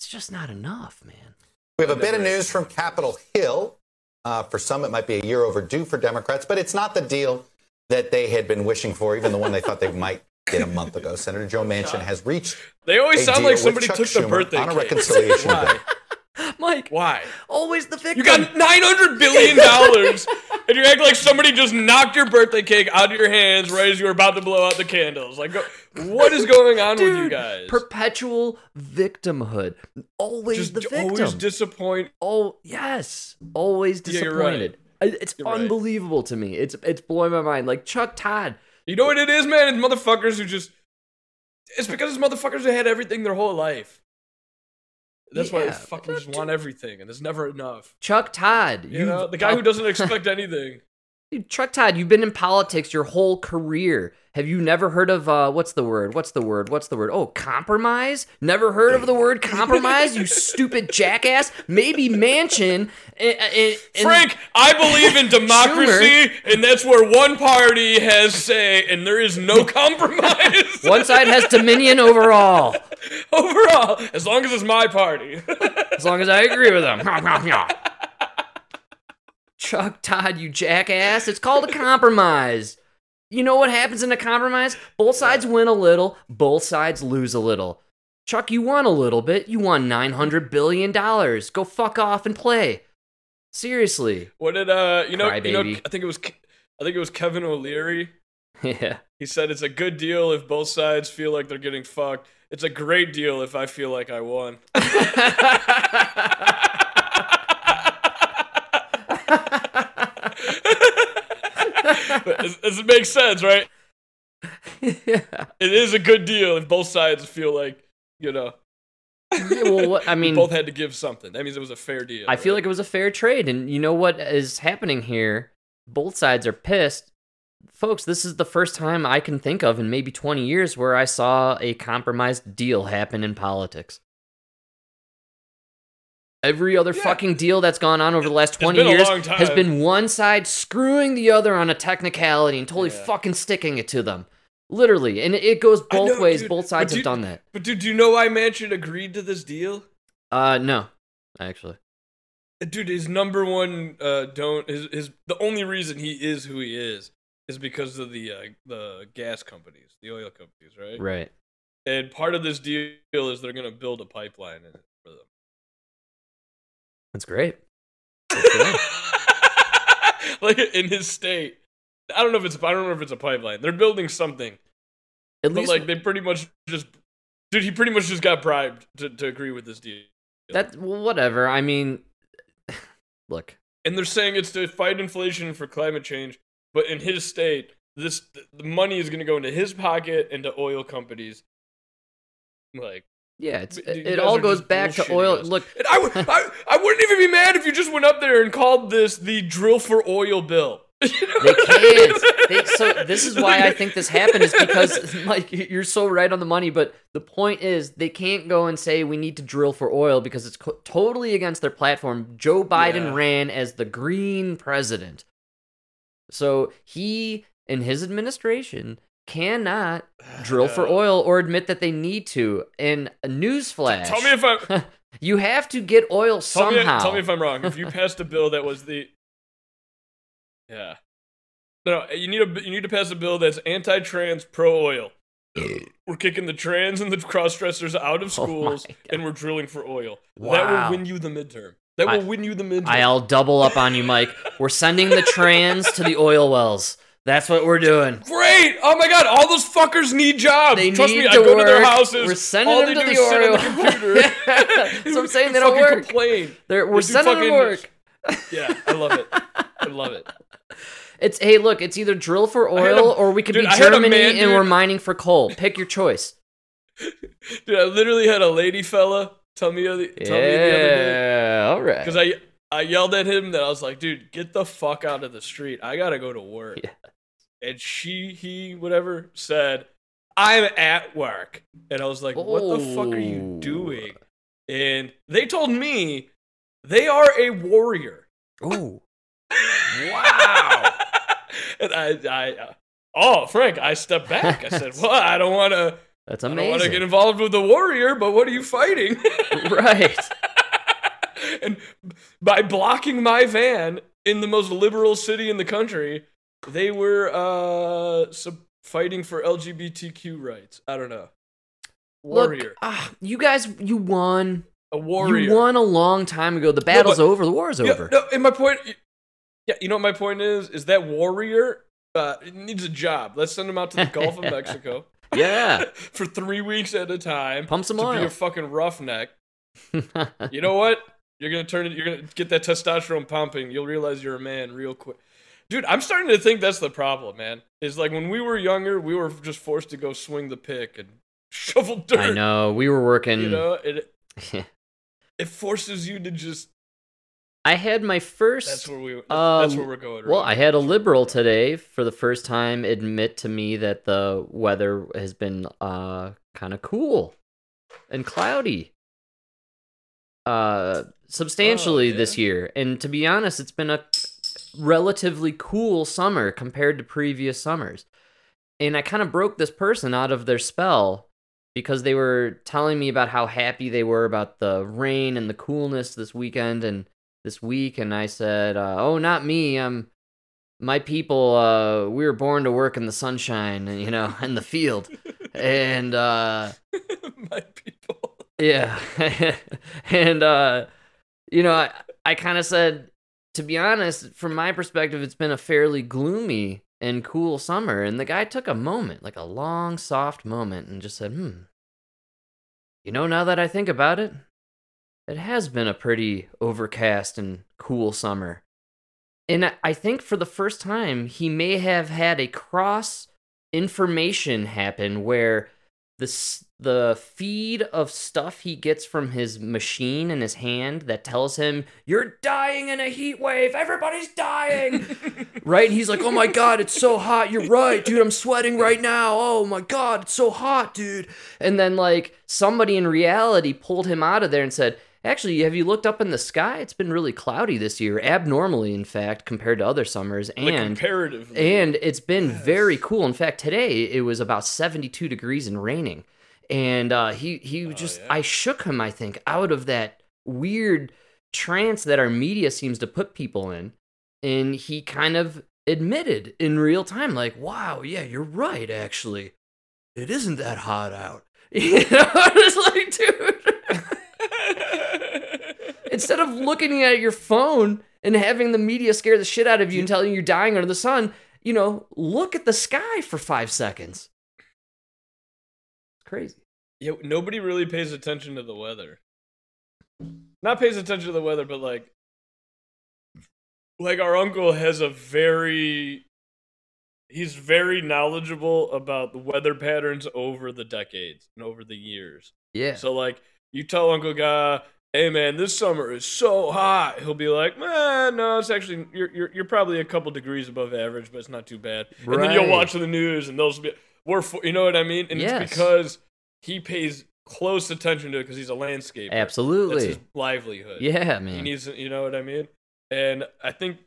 It's just not enough, man. We have a bit of news from Capitol Hill. Uh, for some, it might be a year overdue for Democrats, but it's not the deal that they had been wishing for, even the one they thought they might get a month ago. Senator Joe Manchin has reached They always a sound deal like somebody Chuck took the Schumer birthday on a reconciliation Why? bill. Mike. Why? Always the victim. You got nine hundred billion dollars, and you act like somebody just knocked your birthday cake out of your hands right as you were about to blow out the candles. Like, what is going on with you guys? Perpetual victimhood. Always just the victim. always disappoint. oh yes, always Yeah, you're right. disappointed. It's You're right. unbelievable to me. It's it's blowing my mind. Like Chuck Todd. You know what it is, man? It's motherfuckers who just. It's because it's motherfuckers who had everything their whole life. That's why Yeah. fucking just want everything, and there's never enough. Chuck Todd. You know, the guy who doesn't expect anything. Chuck Todd, you've been in politics your whole career. Have you never heard of uh what's the word? What's the word? What's the word? Oh, compromise? Never heard of the word compromise? you stupid jackass. Maybe Manchin and, and, and- Frank, I believe in democracy, and that's where one party has say, and there is no compromise. one side has dominion over all. Overall, as long as it's my party. As long as I agree with them. Chuck Todd, you jackass. It's called a compromise. You know what happens in a compromise? Both sides win a little, both sides lose a little. Chuck, you won a little bit. You won $900 billion. Go fuck off and play. Seriously. what did uh, you know, you know, I think it was, I think it was Kevin O'Leary. Yeah. He said it's a good deal if both sides feel like they're getting fucked. It's a great deal if I feel like I won. Does does it make sense, right? yeah. It is a good deal if both sides feel like, you know, Well, what, I mean, both had to give something. That means it was a fair deal. I feel like it was a fair trade. And you know what is happening here? Both sides are pissed. Folks, this is the first time I can think of in maybe 20 years where I saw a compromised deal happen in politics. Every other Yeah. fucking deal that's gone on over the last 20 years has been one side screwing the other on a technicality and totally Yeah. fucking sticking it to them. Literally. And it goes both know, ways. dude, both sides have done that. But dude, do you know why Manchin agreed to this deal? Uh, no, actually. Dude, his number one uh don't his his the only reason he is who he is is because of the uh, the gas companies, the oil companies, right? Right. And part of this deal is they're gonna build a pipeline in it. That's great. That's great. like in his state. I don't know if it's I don't know if it's a pipeline. They're building something. At But least like they pretty much just dude, he pretty much just got bribed to, to agree with this deal. That well, whatever. I mean, look, and they're saying it's to fight inflation for climate change. But in his state, this the money is going to go into his pocket and to oil companies. Like, yeah, it's you it all goes back to oil. us. Look, and I, would- I, I wouldn't even be mad if you just went up there and called this the drill for oil bill. You know they what I mean? can't. They, so this is why I think this happened is because like you're so right on the money. But the point is, they can't go and say we need to drill for oil because it's co- totally against their platform. Joe Biden Yeah. ran as the green president, so he and his administration cannot drill for oil or admit that they need to. And a newsflash. Tell me if I You have to get oil tell me, somehow. tell me if I'm wrong. If you passed a bill that was the yeah, no, you need a you need to pass a bill that's anti-trans, pro-oil. we're kicking the trans and the cross-dressers out of Oh schools, God. and we're drilling for oil. That will win you the midterm. That I- will win you the midterm. I'll double up on you, Mike. We're sending the trans to the oil wells. That's what we're doing. Great! Oh my god, all those fuckers need jobs. They Trust need me, I to go to their houses. We're sending all them they to do the is sit on the computer. That's what I'm saying, they don't work. Complain. They're, They we're do sending them to work. Yeah, I love it. I love it. It's hey, look, it's either drill for I had a- oil or we could dude, be I Germany man, and we're mining for coal. Pick your choice. Dude, I literally had a lady fella tell me, the- tell me the other day. Yeah, all right. Because I I yelled at him that I was like, dude, get the fuck out of the street. I gotta go to work. Yeah. And she, he, whatever, said, I'm at work. And I was like, what the fuck are you Oh. doing? And they told me they are a warrior. Ooh. Wow. and I, I, uh, oh, Frank, I stepped back. I said, well, I don't want to. That's amazing. I don't want to get involved with the warrior, but what are you fighting? right. and by blocking my van in the most liberal city in the country, they were uh sub- fighting for LGBTQ rights. I don't know. Look, Warrior. ah, you guys, you won. a warrior. You won a long time ago. The battle's but- over. The war's Yeah, over. no, and my point, yeah, you know what my point is? Is that warrior uh, needs a job. Let's send him out to the Gulf of Mexico Yeah. for three weeks at a time. Pump some to oil. be a fucking roughneck. You know what? You're gonna turn it. You're gonna get that testosterone pumping. You'll realize you're a man real quick. Dude, I'm starting to think that's the problem, man. Is like when we were younger, we were just forced to go swing the pick and shovel dirt. I know. We were working. You know, it it forces you to just. I had my first. That's where we. That's, Um, that's where we're going. Well. I had a liberal today for the first time admit to me that the weather has been uh kind of cool and cloudy. Uh substantially Oh, this year. And to be honest, it's been a relatively cool summer compared to previous summers. And I kind of broke this person out of their spell because they were telling me about how happy they were about the rain and the coolness this weekend and this week and I said, uh, "Oh, not me. Um my people uh we were born to work in the sunshine and you know, in the field." and uh my people. yeah. and uh you know, I, I kind of said to be honest, from my perspective it's been a fairly gloomy and cool summer and the guy took a moment, like a long soft moment and just said, "Hmm. You know, now that I think about it, it has been a pretty overcast and cool summer." And I- think for the first time he may have had a cross information happen where the the feed of stuff he gets from his machine in his hand that tells him you're dying in a heat wave. Everybody's dying. Right? And he's like oh my god it's so hot. You're right dude. I'm sweating right now. Oh my god it's so hot dude. And then like somebody in reality pulled him out of there and said actually have you looked up in the sky it's been really cloudy this year abnormally in fact compared to other summers Like and comparatively. and it's been very cool. In fact, today it was about 72 degrees and raining. And uh, he he just yeah. I shook him, I think, out of that weird trance that our media seems to put people in. And he kind of admitted in real time, like, wow, yeah, you're right, actually. It isn't that hot out. You know, it's like, dude instead of looking at your phone and having the media scare the shit out of you and telling you you're dying under the sun, you know, look at the sky for five seconds. It's crazy. Yeah, nobody really pays attention to the weather. Not pays attention to the weather, but like, like our uncle has a very, he's very knowledgeable about the weather patterns over the decades and over the years. Yeah. So like, you tell Uncle Guy, "Hey man, this summer is so hot," he'll be like, "Man, no, it's actually you're you're, you're probably a couple degrees above average, but it's not too bad." And then you'll watch the news, and those will be we're fo- you know what I mean, and Yes. it's because he pays close attention to it because he's a landscaper. Absolutely, That's his livelihood. Yeah, man. He needs, you know what I mean? And I think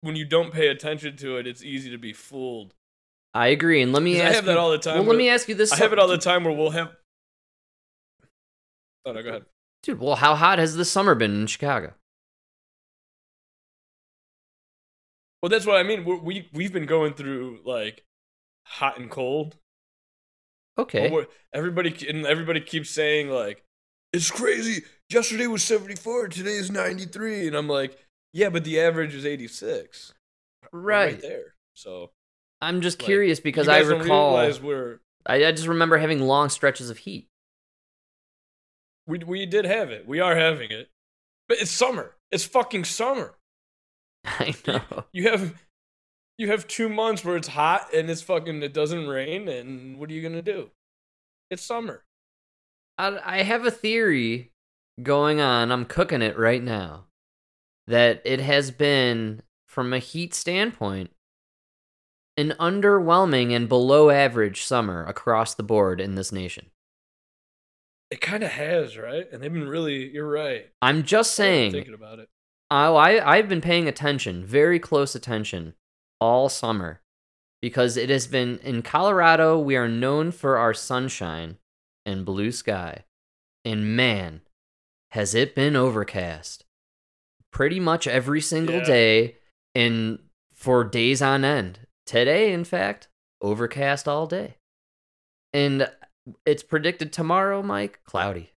when you don't pay attention to it, it's easy to be fooled. I agree. And let me 'Cause I ask have you, that all the time Well, let me ask you this. I have it all the time where we'll have. Oh no, go ahead. Dude, well, how hot has this summer been in Chicago? Well, that's what I mean. We're, we we've been going through like hot and cold. Okay. Everybody and everybody keeps saying like it's crazy. Yesterday was seventy four. Today is ninety three, and I'm like, yeah, but the average is eighty six. Right. Right there. So I'm just like, curious because I recall. I, I just remember having long stretches of heat. We we did have it. We are having it, but it's summer. It's fucking summer. I know. You have you have two months where it's hot and it's fucking it doesn't rain, and what are you gonna do? It's summer. I, I have a theory going on. I'm cooking it right now. That it has been, from a heat standpoint, an underwhelming and below average summer across the board in this nation. It kind of has, right? And they've been really. You're right. I'm just that I'm saying, thinking about it. Oh, I, I've been paying attention, very close attention, all summer. Because it has been in Colorado, we are known for our sunshine and blue sky. And man, has it been overcast. Pretty much every single Yeah. day and for days on end. Today, in fact, overcast all day. And it's predicted tomorrow, Mike, cloudy.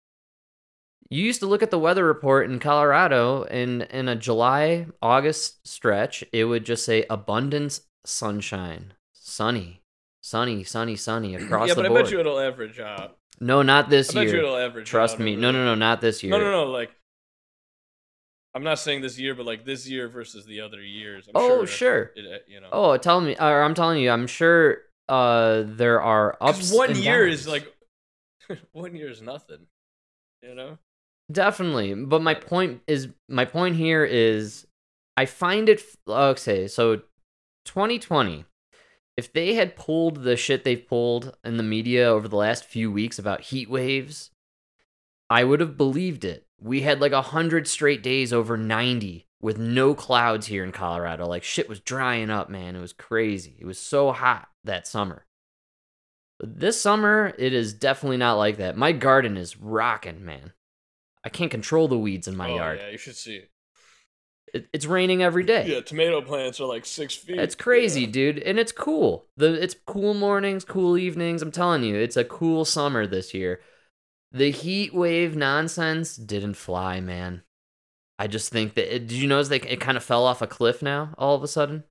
You used to look at the weather report in Colorado and in a July August stretch, it would just say abundance sunshine, sunny, sunny, sunny, sunny across yeah, the but. I bet you it'll average out. no, not this I bet you year. it'll average. Trust me. No, no, no, not this year. No, no, no. Like, I'm not saying this year, but like this year versus the other years. I'm Oh, sure. sure. It, uh, you know. Oh, tell me, or I'm telling you, I'm sure uh there are ups. one year downs. is like, one year is nothing. You know. Definitely. But my point is my point here is I find it okay, so 2020 if they had pulled the shit they've pulled in the media over the last few weeks about heat waves, I would have believed it. We had like a 100 straight days over 90 with no clouds here in Colorado. Like shit was drying up, man. It was crazy. It was so hot that summer. But this summer, it is definitely not like that. My garden is rocking, man. I can't control the weeds in my oh, yard. Yeah, you should see it. It, it's raining every day. Yeah, tomato plants are like six feet. It's crazy, Yeah. dude, and it's cool. The it's cool mornings, cool evenings. I'm telling you, it's a cool summer this year. The heat wave nonsense didn't fly, man. I just think that. It, did you notice that it kind of fell off a cliff now all of a sudden?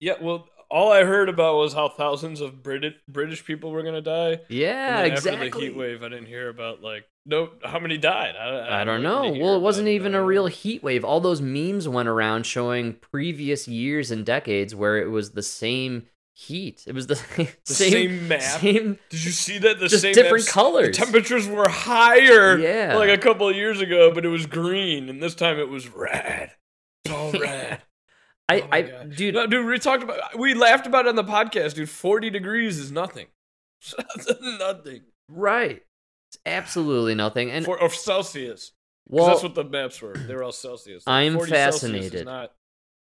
Yeah, well, all I heard about was how thousands of British British people were gonna die. Yeah, exactly. After the heat wave, I didn't hear about like no how many died. I, I don't really know. Well, it wasn't even a real heat wave. All those memes went around showing previous years and decades where it was the same heat. It was the, The same, same map? Same Did you see that? The Just same different maps- colors. Temperatures were higher. Yeah. Like a couple of years ago, but it was green, and this time it was red. It's all red. I, Oh I, God. dude, No, dude, we talked about. We laughed about it on the podcast, dude. Forty degrees is nothing. nothing. right. It's absolutely nothing. And For, of Celsius. well, that's what the maps were. They were all Celsius. Like, I'm 40 Celsius is fascinated. not-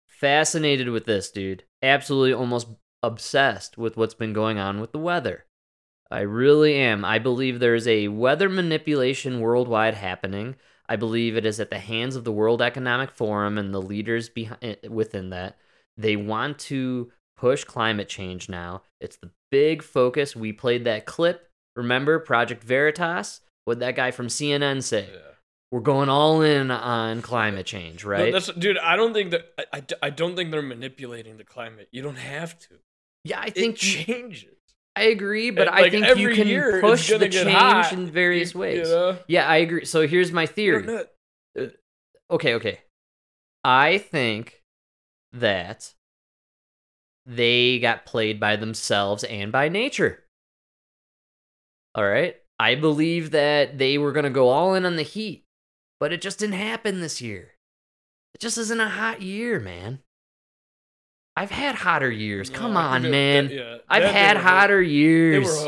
fascinated with this, dude. Absolutely almost obsessed with what's been going on with the weather. I really am. I believe there is a weather manipulation worldwide happening. I believe it is at the hands of the World Economic Forum and the leaders behind eh, within that. They want to push climate change now. It's the big focus. We played that clip. Remember Project Veritas? What that guy from CNN say? Yeah. We're going all in on climate change, No, right? that's, dude, I don't think that. I, I, I don't think they're manipulating the climate. You don't have to. Yeah, I think you- changes. I agree, but And, I like, think you can push the change hot. in various ways. You know? Yeah, I agree. So here's my theory. Uh, okay, okay. I think that they got played by themselves and by nature. All right? I believe that they were going to go all in on the heat, but it just didn't happen this year. It just isn't a hot year, man. I've had hotter years. Come Yeah, on, man. that- yeah, I've that had hoping- hotter They years.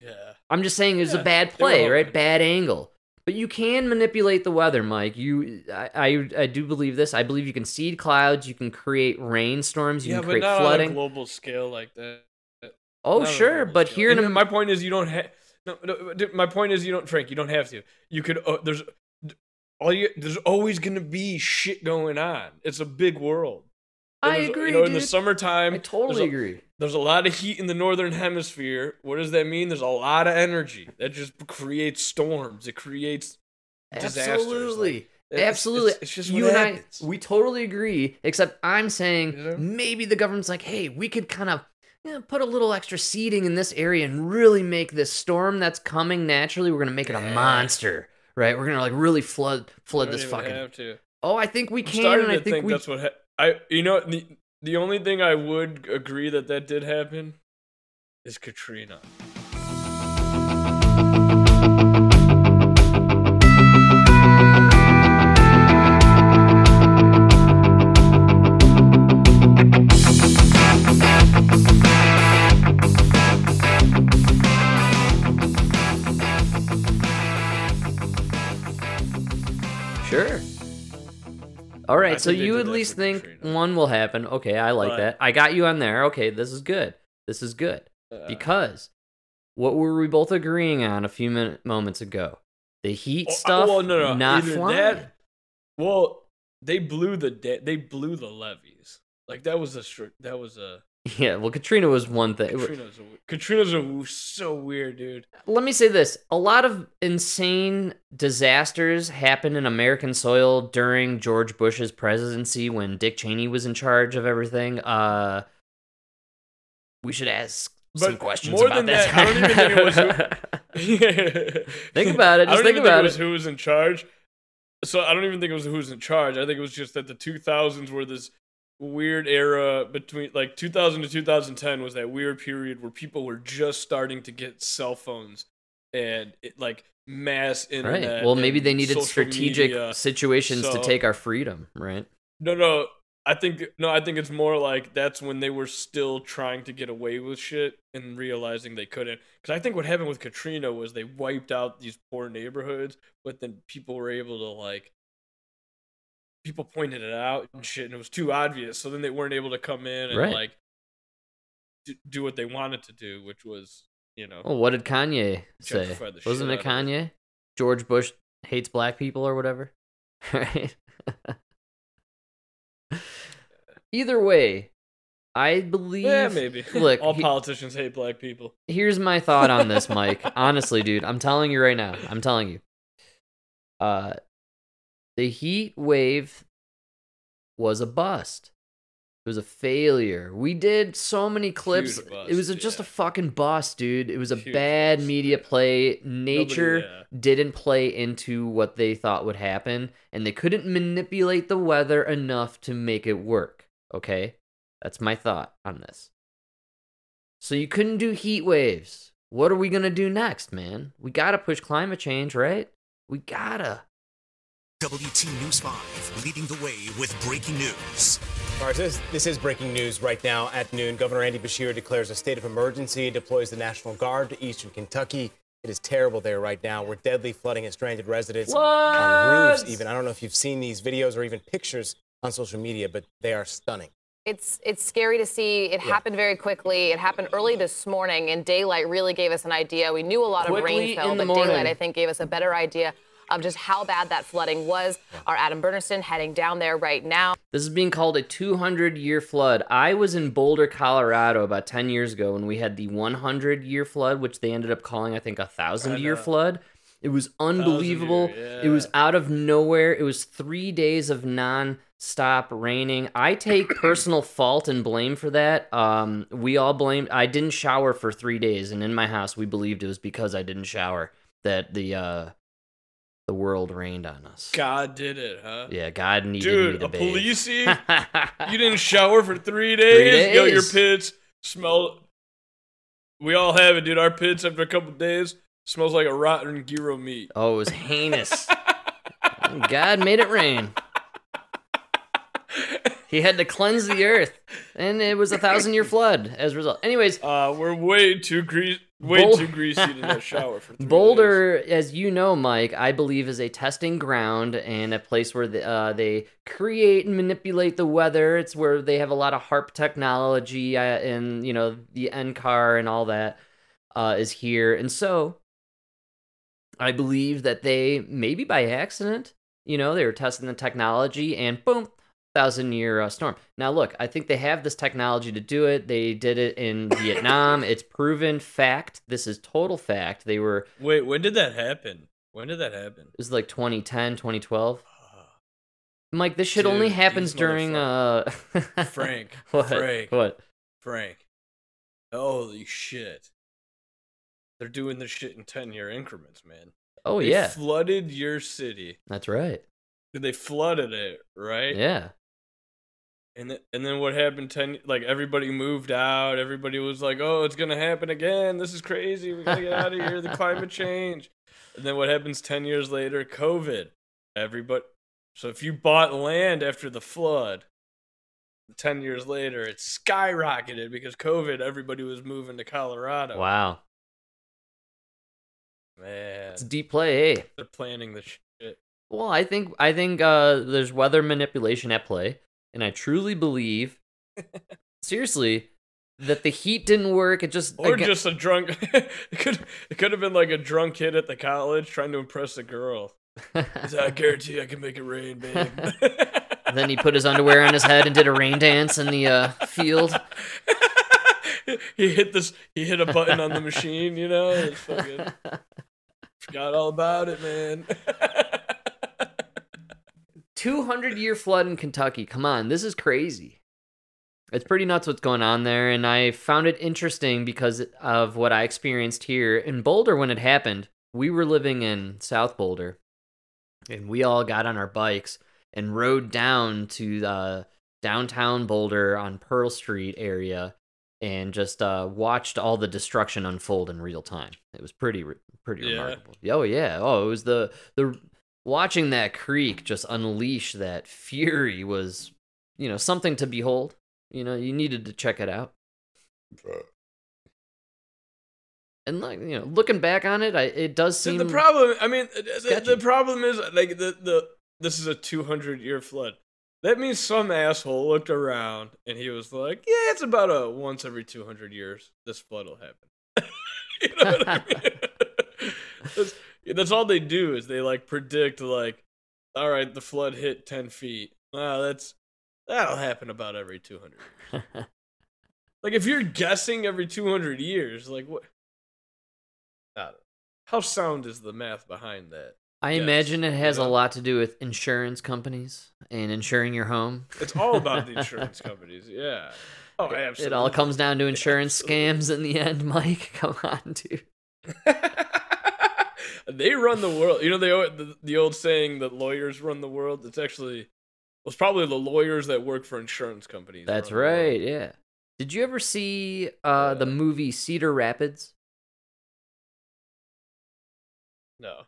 Yeah. I'm just saying it was Yeah, a bad play, right? Bad angle. But you can manipulate the weather, Mike. You, I, I, I do believe this. I believe you can seed clouds. You can create rainstorms. You yeah, can but create not flooding. on a global scale like that. oh, Not sure, but scale. here in Am- my point is, you don't have. No, no, my point is, you don't, Frank. You don't have to. You could. Uh, there's all you. There's always gonna be shit going on. It's a big world. I agree, You know, in the summertime, I totally there's a- agree. There's a lot of heat in the northern hemisphere. What does that mean? There's a lot of energy that just creates storms. It creates disasters. Absolutely. Like, it's- Absolutely. It's, it's just you what and happens. I, we totally agree. Except I'm saying know? maybe the government's like, hey, we could kind of you know, put a little extra seeding in this area and really make this storm that's coming naturally. We're gonna make it a Yeah. monster, right? We're gonna like really flood flood this fucking. to. Oh, I think we I'm can, starting and I think, think we. that's what ha- I. You know, the the only thing I would agree that that did happen is Katrina. All right, so you at least think Katrina. one will happen. Okay, I like But- that. I got you on there. Okay, this is good. This is good. Uh, Because what were we both agreeing on a few minute, moments ago? The heat Oh, stuff well, no, no, not either flying. that- well, they blew the de- they blew the levees. Like that was a that was a Yeah, well, Katrina was one thing. Katrina's a, Katrina's a, so weird, dude. Let me say this: a lot of insane disasters happened in American soil during George Bush's presidency when Dick Cheney was in charge of everything. Uh, we should ask some questions more about than that. that, I don't even think it was who- Think about it, I just don't think even about think it was who was in charge. So I don't even think it was who was in charge. I think it was just that the 2000s were this weird era between like 2000 to 2010 was that weird period where people were just starting to get cell phones and it, like mass internet. right. Well, maybe they needed strategic media. situations to take our freedom. Right. No, no. I think no. I think it's more like that's when they were still trying to get away with shit and realizing they couldn't. Because I think what happened with Katrina was they wiped out these poor neighborhoods, but then people were able to like. People pointed it out and shit, and it was too obvious. So then they weren't able to come in and Right. like do, do what they wanted to do, which was you know. Well, what did Kanye say? Wasn't it Kanye? George Bush hates black people or whatever. Right. Either way, I believe. yeah, maybe. Look, all he- politicians hate black people. here's my thought on this, Mike. Honestly, dude, I'm telling you right now. I'm telling you. Uh, the heat wave was a bust. It was a failure. We did so many clips. Huge it was a, bust, just a fucking bust, dude. It was a Huge bad bust, media yeah. play. Nature yeah. didn't play into what they thought would happen, and they couldn't manipulate the weather enough to make it work. Okay? That's my thought on this. So you couldn't do heat waves. What are we going to do next, man? We got to push climate change, right? We gotta. WT News 5 leading the way with breaking news. All right, this, this is breaking news right now at noon. Governor Andy Beshear declares a state of emergency, deploys the National Guard to eastern Kentucky. It is terrible there right now. We're deadly flooding has stranded residents on roofs. Even I don't know if you've seen these videos or even pictures on social media, but they are stunning. It's it's scary to see. It happened very quickly. It happened early this morning, and daylight really gave us an idea. We knew a lot of Quickly rain fell, in the but daylight. I think gave us a better idea of just how bad that flooding was. Our Adam Bernerston heading down there right now. This is being called a 200 year flood. I was in Boulder, Colorado about 10 years ago when we had the 100 year flood, which they ended up calling, I think, a 1,000 year flood. It was unbelievable. year, It was out of nowhere. It was three days of non stop raining. I take personal fault and blame for that. Um, we all blamed. I didn't shower for three days, and in my house, we believed it was because I didn't shower that the uh, the world rained on us. God did it, huh? Yeah, God needed me Dude, to a bathe. policey? you didn't shower for three days? Yo, your pits smell. We all have it, dude. Our pits after a couple days smells like a rotten gyro meat. Oh, it was heinous. God made it rain. He had to cleanse the earth, and it was a thousand year flood as a result. Anyways, Uh, we're way too greasy, way Bol- too greasy to shower for Boulder, as you know, Mike, I believe is a testing ground and a place where the, uh, they create and manipulate the weather. It's where they have a lot of HAARP technology, uh, and you know the NCAR and all that uh, is here. And so, I believe that they maybe by accident, you know, they were testing the technology, and boom, thousand year uh, storm. Now, look, I think they have this technology to do it. They did it in Vietnam. It's proven fact. This is total fact. They were. Wait, when did that happen? When did that happen? it was like 2010, 2012. Mike, this shit only happens during uh Frank, what? Frank. What? Frank. Holy shit. They're doing this shit in 10 year increments, man. Oh They yeah. flooded your city. That's right. They flooded it, right? Yeah. And then, and then what happened? Ten like everybody moved out. Everybody was like, "Oh, it's gonna happen again. This is crazy. We gotta get out of here. The climate change." And then what happens ten years later? COVID. Everybody. So if you bought land after the flood, ten years later it skyrocketed because COVID. Everybody was moving to Colorado. Wow. man, It's deep play, hey. they're planning the shit. Well, I think I think uh there's weather manipulation at play, and I truly believe seriously that the heat didn't work. It just Or again- just a drunk. it could it could have been like a drunk kid at the college trying to impress a girl. I guarantee I can make it rain, babe. then he put his underwear on his head and did a rain dance in the uh, field. he hit this. He hit a button on the machine. You know, it's fucking forgot all about it, man. 200 year flood in Kentucky. Come on, this is crazy. It's pretty nuts what's going on there, and I found it interesting because of what I experienced here in Boulder when it happened. We were living in South Boulder, and we all got on our bikes and rode down to the downtown Boulder on Pearl Street area and just uh, watched all the destruction unfold in real time. It was pretty, re- pretty Yeah. remarkable. Oh yeah. Oh, it was the the watching that creek just unleash that fury was, you know, something to behold. You know, you needed to check it out. And like you know, looking back on it, I, it does See, seem the problem, I mean, the, the, the problem is like the the this is a 200 year flood. That means some asshole looked around and he was like, "Yeah, it's about a once every 200 years this flood will happen." you know what I mean? that's, that's all they do is they like predict like, "All right, the flood hit 10 feet. Wow, that's that'll happen about every 200." years." Like if you're guessing every 200 years, like what? I don't know. How sound is the math behind that? I Yes, imagine it you has a lot to do with insurance companies and insuring your home. It's all about the insurance companies. Yeah. Oh, absolutely. It all comes down to insurance scams in the end, Mike. Come on, dude. They run the world. You know they the, the old saying that lawyers run the world. It's actually well, it's probably the lawyers that work for insurance companies. That's the right. Yeah. Did you ever see uh, the movie Cedar Rapids? No.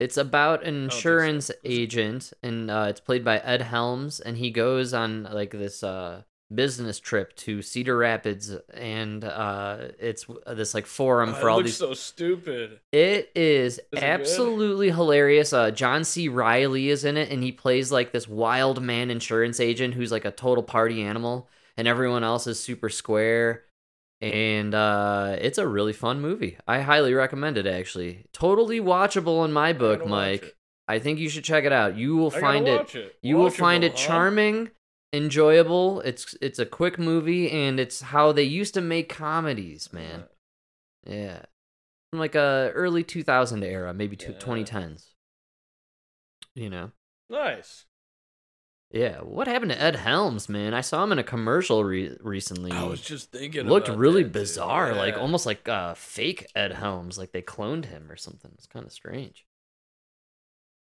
It's about an think so. insurance agent, and uh, it's played by Ed Helms, and he goes on like this uh, business trip to Cedar Rapids, and uh, it's this like forum for it all these. so stupid. It is good? absolutely hilarious. Uh, John C. Reilly is in it, and he plays like this wild man insurance agent who's like a total party animal, and everyone else is super square. And uh, it's a really fun movie. I highly recommend it. Actually, totally watchable in my book, Mike. I think you should check it out. You will I find it. it. You will find it charming. huh? Enjoyable. It's it's a quick movie, and it's how they used to make comedies, man. Yeah. From like a early 2000 era, maybe two, 2010s. You know. Nice. Yeah, what happened to Ed Helms, man? I saw him in a commercial re- recently. I was just thinking. looked really that, bizarre, like almost like uh fake Ed Helms, like they cloned him or something. It's kind of strange.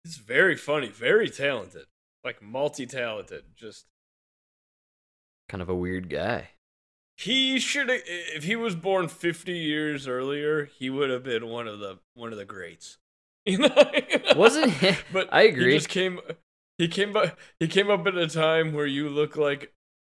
He's very funny, very talented, like multi-talented. Just Kind of a weird guy. he should have. If he was born 50 years earlier, he would have been one of the one of the greats. You know. Wasn't he? But I agree. He just came. He came up. He came up at a time where you look like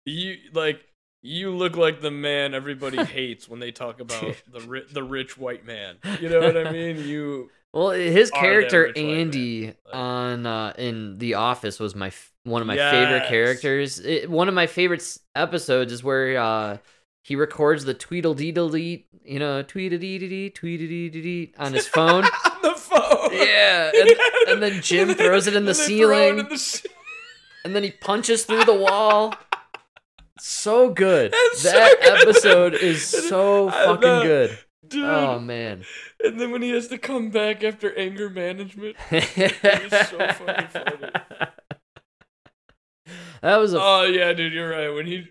you like you look like the man everybody hates when they talk about the ri- the rich white man. You know what I mean? You Well, his character rich white man. Andy on uh, in The Office was my one of my favorite characters. It, one of my favorite episodes is where uh, he records the tweedledee you know, tweedledee tweedledee on his phone. on the phone. yeah, and, and then Jim throws it in the And they throw it ceiling, in the ce- and then he punches through the wall. So good. That's so that good. episode is so fucking good. Dude. Oh man. And then when he has to come back after anger management, so fucking funny. That was a Oh yeah, dude, you're right. When he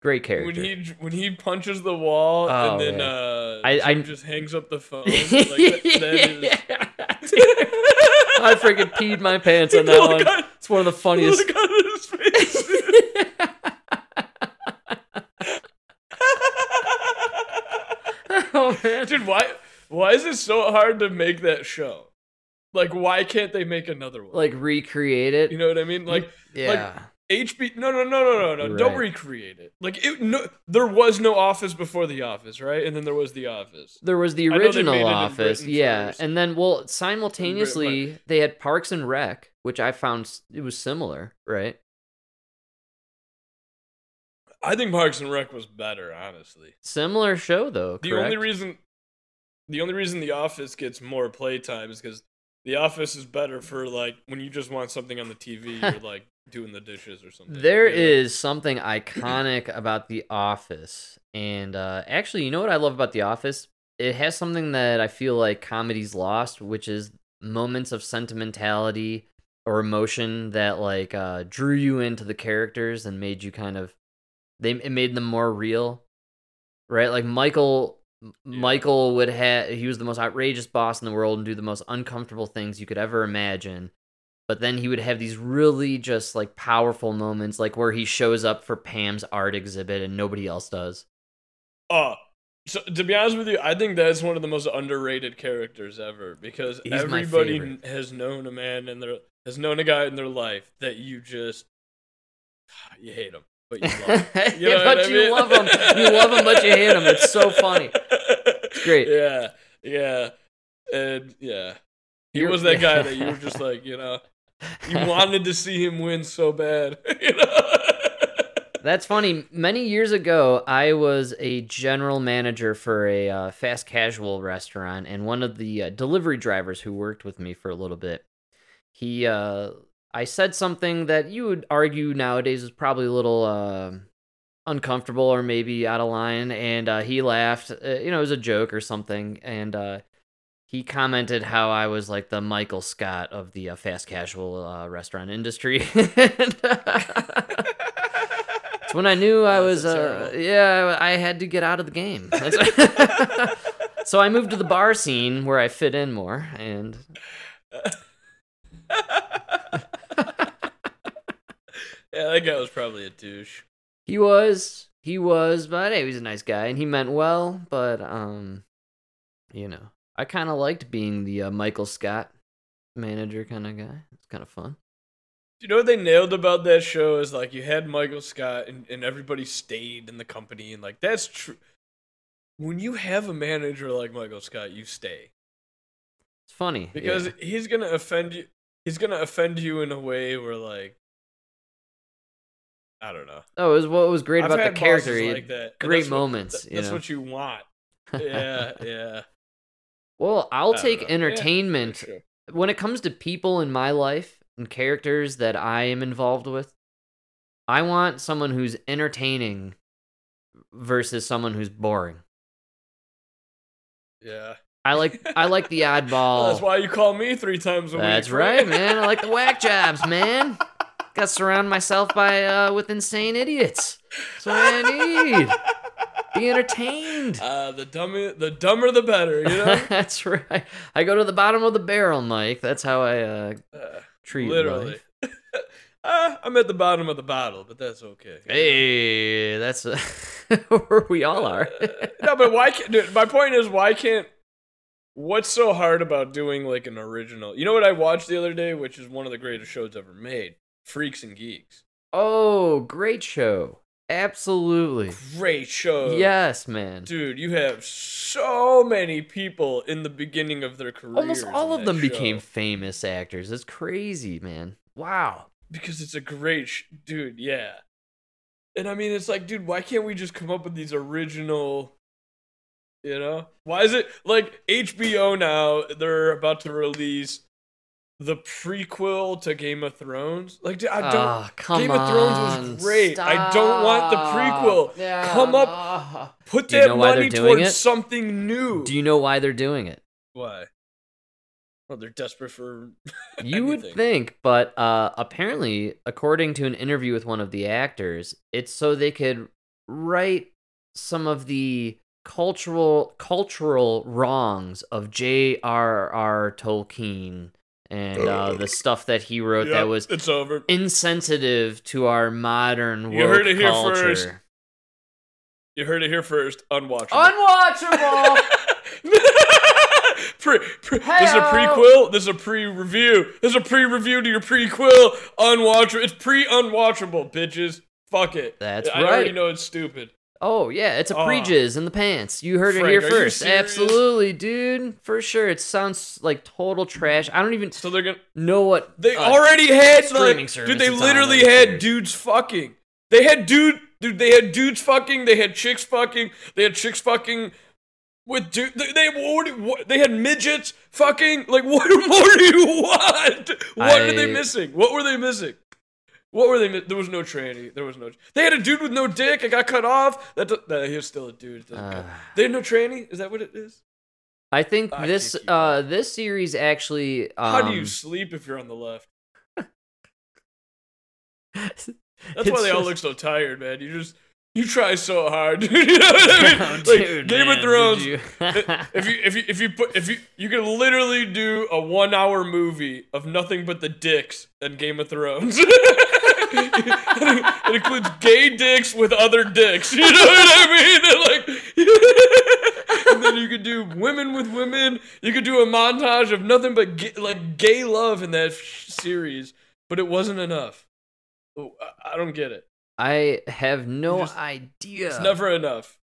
great character. when he when he punches the wall Oh, and then uh I- I- just hangs up the phone. Like, that, that is... I freaking peed my pants on that one. at- It's one of the funniest. Look at his face. oh man, dude, why why is it so hard to make that show? Like, why can't they make another one? like recreate it. You know what I mean? Like, yeah. like HB. No, no, no, no, no, no. You're Don't recreate it. Like, it, no, there was no Office before The Office, right? And then there was The Office. There was the I know they original made it in Office, yeah, first. and then well, simultaneously they had Parks and Rec, which I found it was similar, right? I think Parks and Rec was better, honestly. Similar show though. The only reason, the only reason The Office gets more playtime is because The Office is better for like when you just want something on the TV. You're like doing the dishes or something. There you is something iconic about The Office. And uh, actually, you know what I love about The Office? It has something that I feel like comedy's lost, which is moments of sentimentality or emotion that like uh, drew you into the characters and made you kind of they it made them more real, right? Like Michael. M- Michael would have he was the most outrageous boss in the world and do the most uncomfortable things you could ever imagine but then he would have these really just like powerful moments like where he shows up for Pam's art exhibit and nobody else does. Oh, so to be honest with you, I think that's one of the most underrated characters ever because He's everybody has known a man in their has known a guy in their life that you just you hate him, but you love him. You know but I you mean? love him. You love him, but you hate him. It's so funny. It's great. Yeah, yeah, and yeah. He You're- was that guy that you were just like, you know, you wanted to see him win so bad. know? That's funny. Many years ago, I was a general manager for a uh, fast casual restaurant, and one of the uh, delivery drivers who worked with me for a little bit, he, uh, I said something that you would argue nowadays is probably a little uh, uncomfortable or maybe out of line, and uh, he laughed. Uh, you know, it was a joke or something, and uh, he commented how I was like the Michael Scott of the uh, fast casual uh, restaurant industry. And, It's when I knew I was, uh, yeah, I had to get out of the game. So I moved to the bar scene where I fit in more, and yeah, that guy was probably a douche. he was, he was, but hey, he was a nice guy, and he meant well. But um, you know, I kind of liked being the uh, Michael Scott manager kind of guy. It's kind of fun. You know what they nailed about that show is like you had Michael Scott and, and everybody stayed in the company and like that's true. When you have a manager like Michael Scott, you stay It's funny because yeah. he's gonna offend you. He's gonna offend you in a way where like I don't know. oh, it was what was great I've about the character. like that. great that's what- moments. th- you that's know? what you want. Yeah, yeah. Well, I'll take know. Entertainment for sure. when it comes to people in my life and characters that I am involved with. I want someone who's entertaining versus someone who's boring. Yeah. I like I like the Well, oddball. that's why you call me three times a week. That's right, man. I like the whack jobs, man. Got to surround myself by uh, with insane idiots. That's what I need. Be entertained. Uh, the dumber, the dumber, the better. You know. That's right. I go to the bottom of the barrel, Mike. That's how I uh, Uh, treat literally. uh, I'm at the bottom of the bottle, but that's okay. Hey, that's uh, where we all are. no, but why can't? Dude, my point is, why can't? What's so hard about doing like an original? You know what I watched the other day, which is one of the greatest shows ever made, Freaks and Geeks. oh, great show. Absolutely. Great show. Yes, man. Dude, you have so many people in the beginning of their careers. Almost all of them show. became famous actors. It's crazy, man. Wow. because it's a great sh- dude yeah and i mean it's like dude why can't we just come up with these original you know why is it like hbo now they're about to release the prequel to game of thrones? Like i don't Ah, game of thrones was great. I don't want the prequel. Yeah, come up put Do you that know money doing towards it? something new. Do you know why they're doing it? why? Well they're desperate for You would think, but uh, apparently, according to an interview with one of the actors, it's so they could right some of the cultural cultural wrongs of J.R.R. Tolkien and uh, the stuff that he wrote Yep, that was it's over insensitive to our modern world. You heard it here culture. first. you heard it here first unwatchable Unwatchable. pre, pre, this is a prequel. This is a pre-review. This is a pre-review to your prequel. Unwatchable. It's pre-unwatchable, bitches. Fuck it. That's I already know it's stupid. Oh yeah, it's a Oh. pre-jizz in the pants. You heard Frank, it here first. Absolutely, dude. For sure. It sounds like total trash. I don't even So they're gonna. know what They uh, already had streaming like, service dude. They literally had dudes fucking. They had dude, dude. They had dudes fucking. They had chicks fucking. They had chicks fucking. With dude, they, they what, they had midgets fucking. Like what more do you want? What are they missing? What were they missing? What were they? There was no tranny. There was no. They had a dude with no dick. It got cut off. That, that he was still a dude. Uh. they had no tranny. Is that what it is? I think I this uh this series actually um, How do you sleep if you're on the left? That's why they all look so tired, man. You just you try so hard, dude. You know what I mean? Oh, like dude, Game man, of Thrones. you- if you if you if you put if you you can literally do a one hour movie of nothing but the dicks and Game of Thrones. it includes gay dicks with other dicks. You know what I mean? And like, and then you could do women with women. You could do a montage of nothing but gay, like gay love in that series, but it wasn't enough. Oh, I don't get it. I have no just- idea. It's never enough.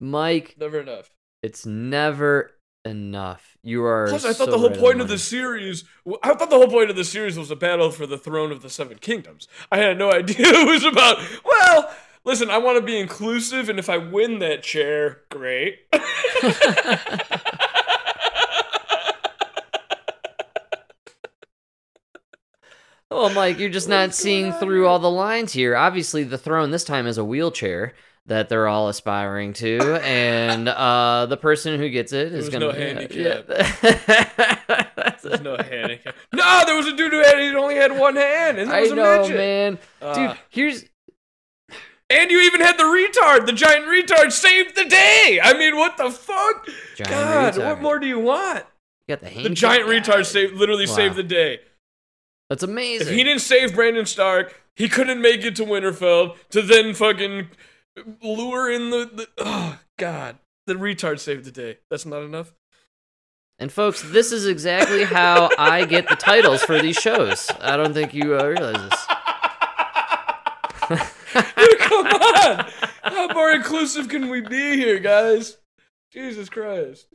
Mike, Never enough. it's never enough. You are Plus, I thought so the whole right point of the series. I thought the whole point of the series was a battle for the throne of the Seven Kingdoms. I had no idea it was about. Well, listen, I want to be inclusive, and if I win that chair, great. Oh, Mike, you're just not seeing through all the lines here. Obviously, the throne this time is a wheelchair that they're all aspiring to, and uh, the person who gets it is was gonna no yeah, handicap. yeah. There's no handicap. No, there was a dude who had he only had one hand, and there I was a know, midget. man. Uh, Dude, here's And you even had the retard, the giant retard, saved the day. I mean, what the fuck? Giant God, retard. what more do you want? you got the The giant guy. retard saved, literally Wow. saved the day. That's amazing. If he didn't save Brandon Stark, he couldn't make it to Winterfell to then fucking lure in the. the oh, God. The retard saved the day. That's not enough? And folks, this is exactly how I get the titles for these shows. I don't think you uh, realize this. Dude, come on! How more inclusive can we be here, guys? Jesus Christ.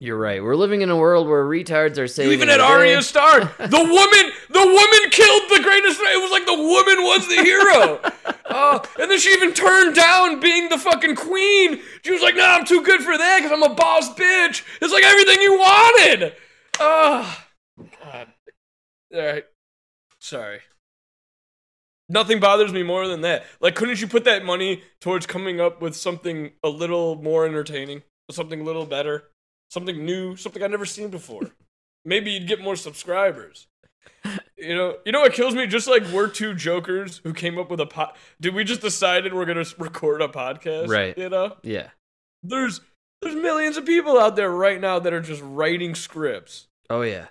You're right. We're living in a world where retards are saving. even at. Arya Stark. The woman, the woman killed the greatest. It was like the woman was the hero. Oh, and then she even turned down being the fucking queen. She was like, "Nah, I'm too good for that because I'm a boss bitch." It's like everything you wanted. Oh, God. All right. Sorry. Nothing bothers me more than that. Like, couldn't you put that money towards coming up with something a little more entertaining, something a little better, something new, something I've never seen before? Maybe you'd get more subscribers. You know, you know what kills me? Just like we're two jokers who came up with a pod. Did we just decided we're gonna record a podcast? Right. You know, Yeah. there's there's millions of people out there right now that are just writing scripts. Oh yeah.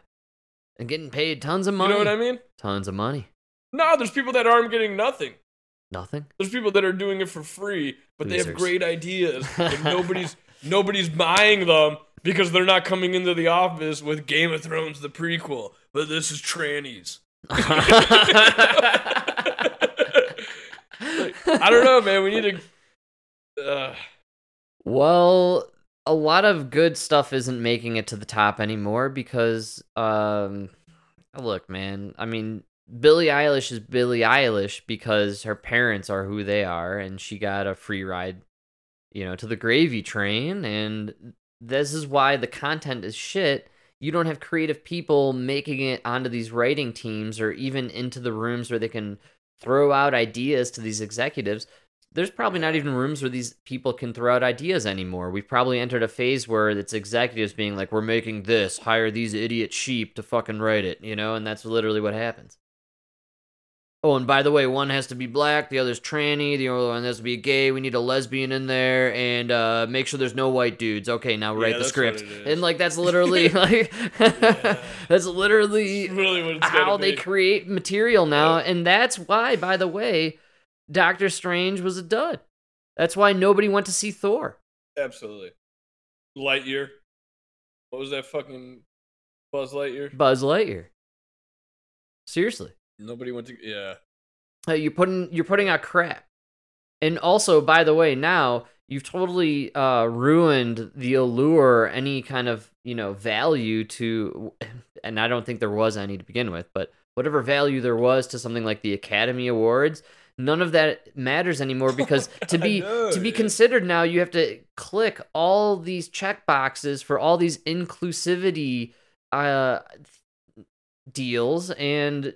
And getting paid tons of money. You know what I mean? Tons of money. No, there's people that aren't getting nothing. Nothing. There's people that are doing it for free, but they have great ideas, and nobody's nobody's buying them because they're not coming into the office with Game of Thrones the prequel. But this is trannies. Like, I don't know, man. We need to. Uh, Well, a lot of good stuff isn't making it to the top anymore because, um, look, man. I mean, Billie Eilish is Billie Eilish because her parents are who they are, and she got a free ride, you know, to the gravy train. And this is why the content is shit. You don't have creative people making it onto these writing teams or even into the rooms where they can throw out ideas to these executives there's probably not even rooms where these people can throw out ideas anymore. We've probably entered a phase where it's executives being like, "We're making this, hire these idiot sheep to fucking write it," you know, and that's literally what happens. Oh, and by the way, one has to be black, the other's tranny, the other one has to be gay. We need a lesbian in there, and uh, make sure there's no white dudes. Okay, now write the script, what it is. and like that's literally like that's literally really what it's how they create material now, and that's why, by the way, Doctor Strange was a dud. That's why nobody went to see Thor. Absolutely. Lightyear. What was that fucking Buzz Lightyear? Buzz Lightyear. Seriously, Nobody went to. Yeah. Uh, you're putting you're putting out crap. And also, by the way, now you've totally uh, ruined the allure, any kind of you know value to, and I don't think there was any to begin with, but whatever value there was to something like the Academy Awards, none of that matters anymore because to be know, to be yeah. considered now, you have to click all these check boxes for all these inclusivity uh, deals and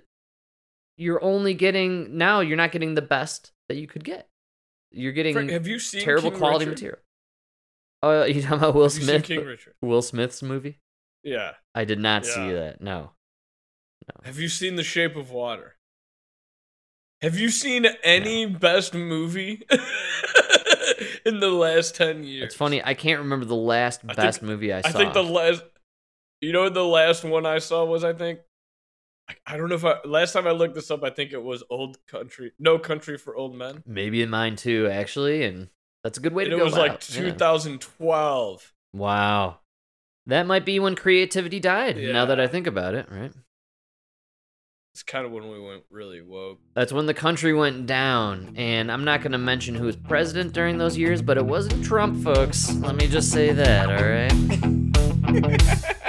you're only getting now. You're not getting the best that you could get. You're getting Frank, have you seen terrible King quality Richard? material. Oh, you talking about Will Have Smith? King Richard? Will Smith's movie? Yeah. I did not see that. No. no. Have you seen The Shape of Water? Have you seen any best movie in the last 10 years? It's funny. I can't remember the last I best think- movie I saw. I think the last You know what the last one I saw was I think I- don't know if I last time I looked this up I think it was Old Country No Country for Old Men. Maybe in mine too, actually, and that's a good way And to it go. It was like out. Yeah. 2012. Wow. That might be when creativity died. Now that I think about it, right? It's kind of when we went really woke. That's when the country went down. And I'm not going to mention who was president during those years, but it wasn't Trump, folks. Let me just say that, all right?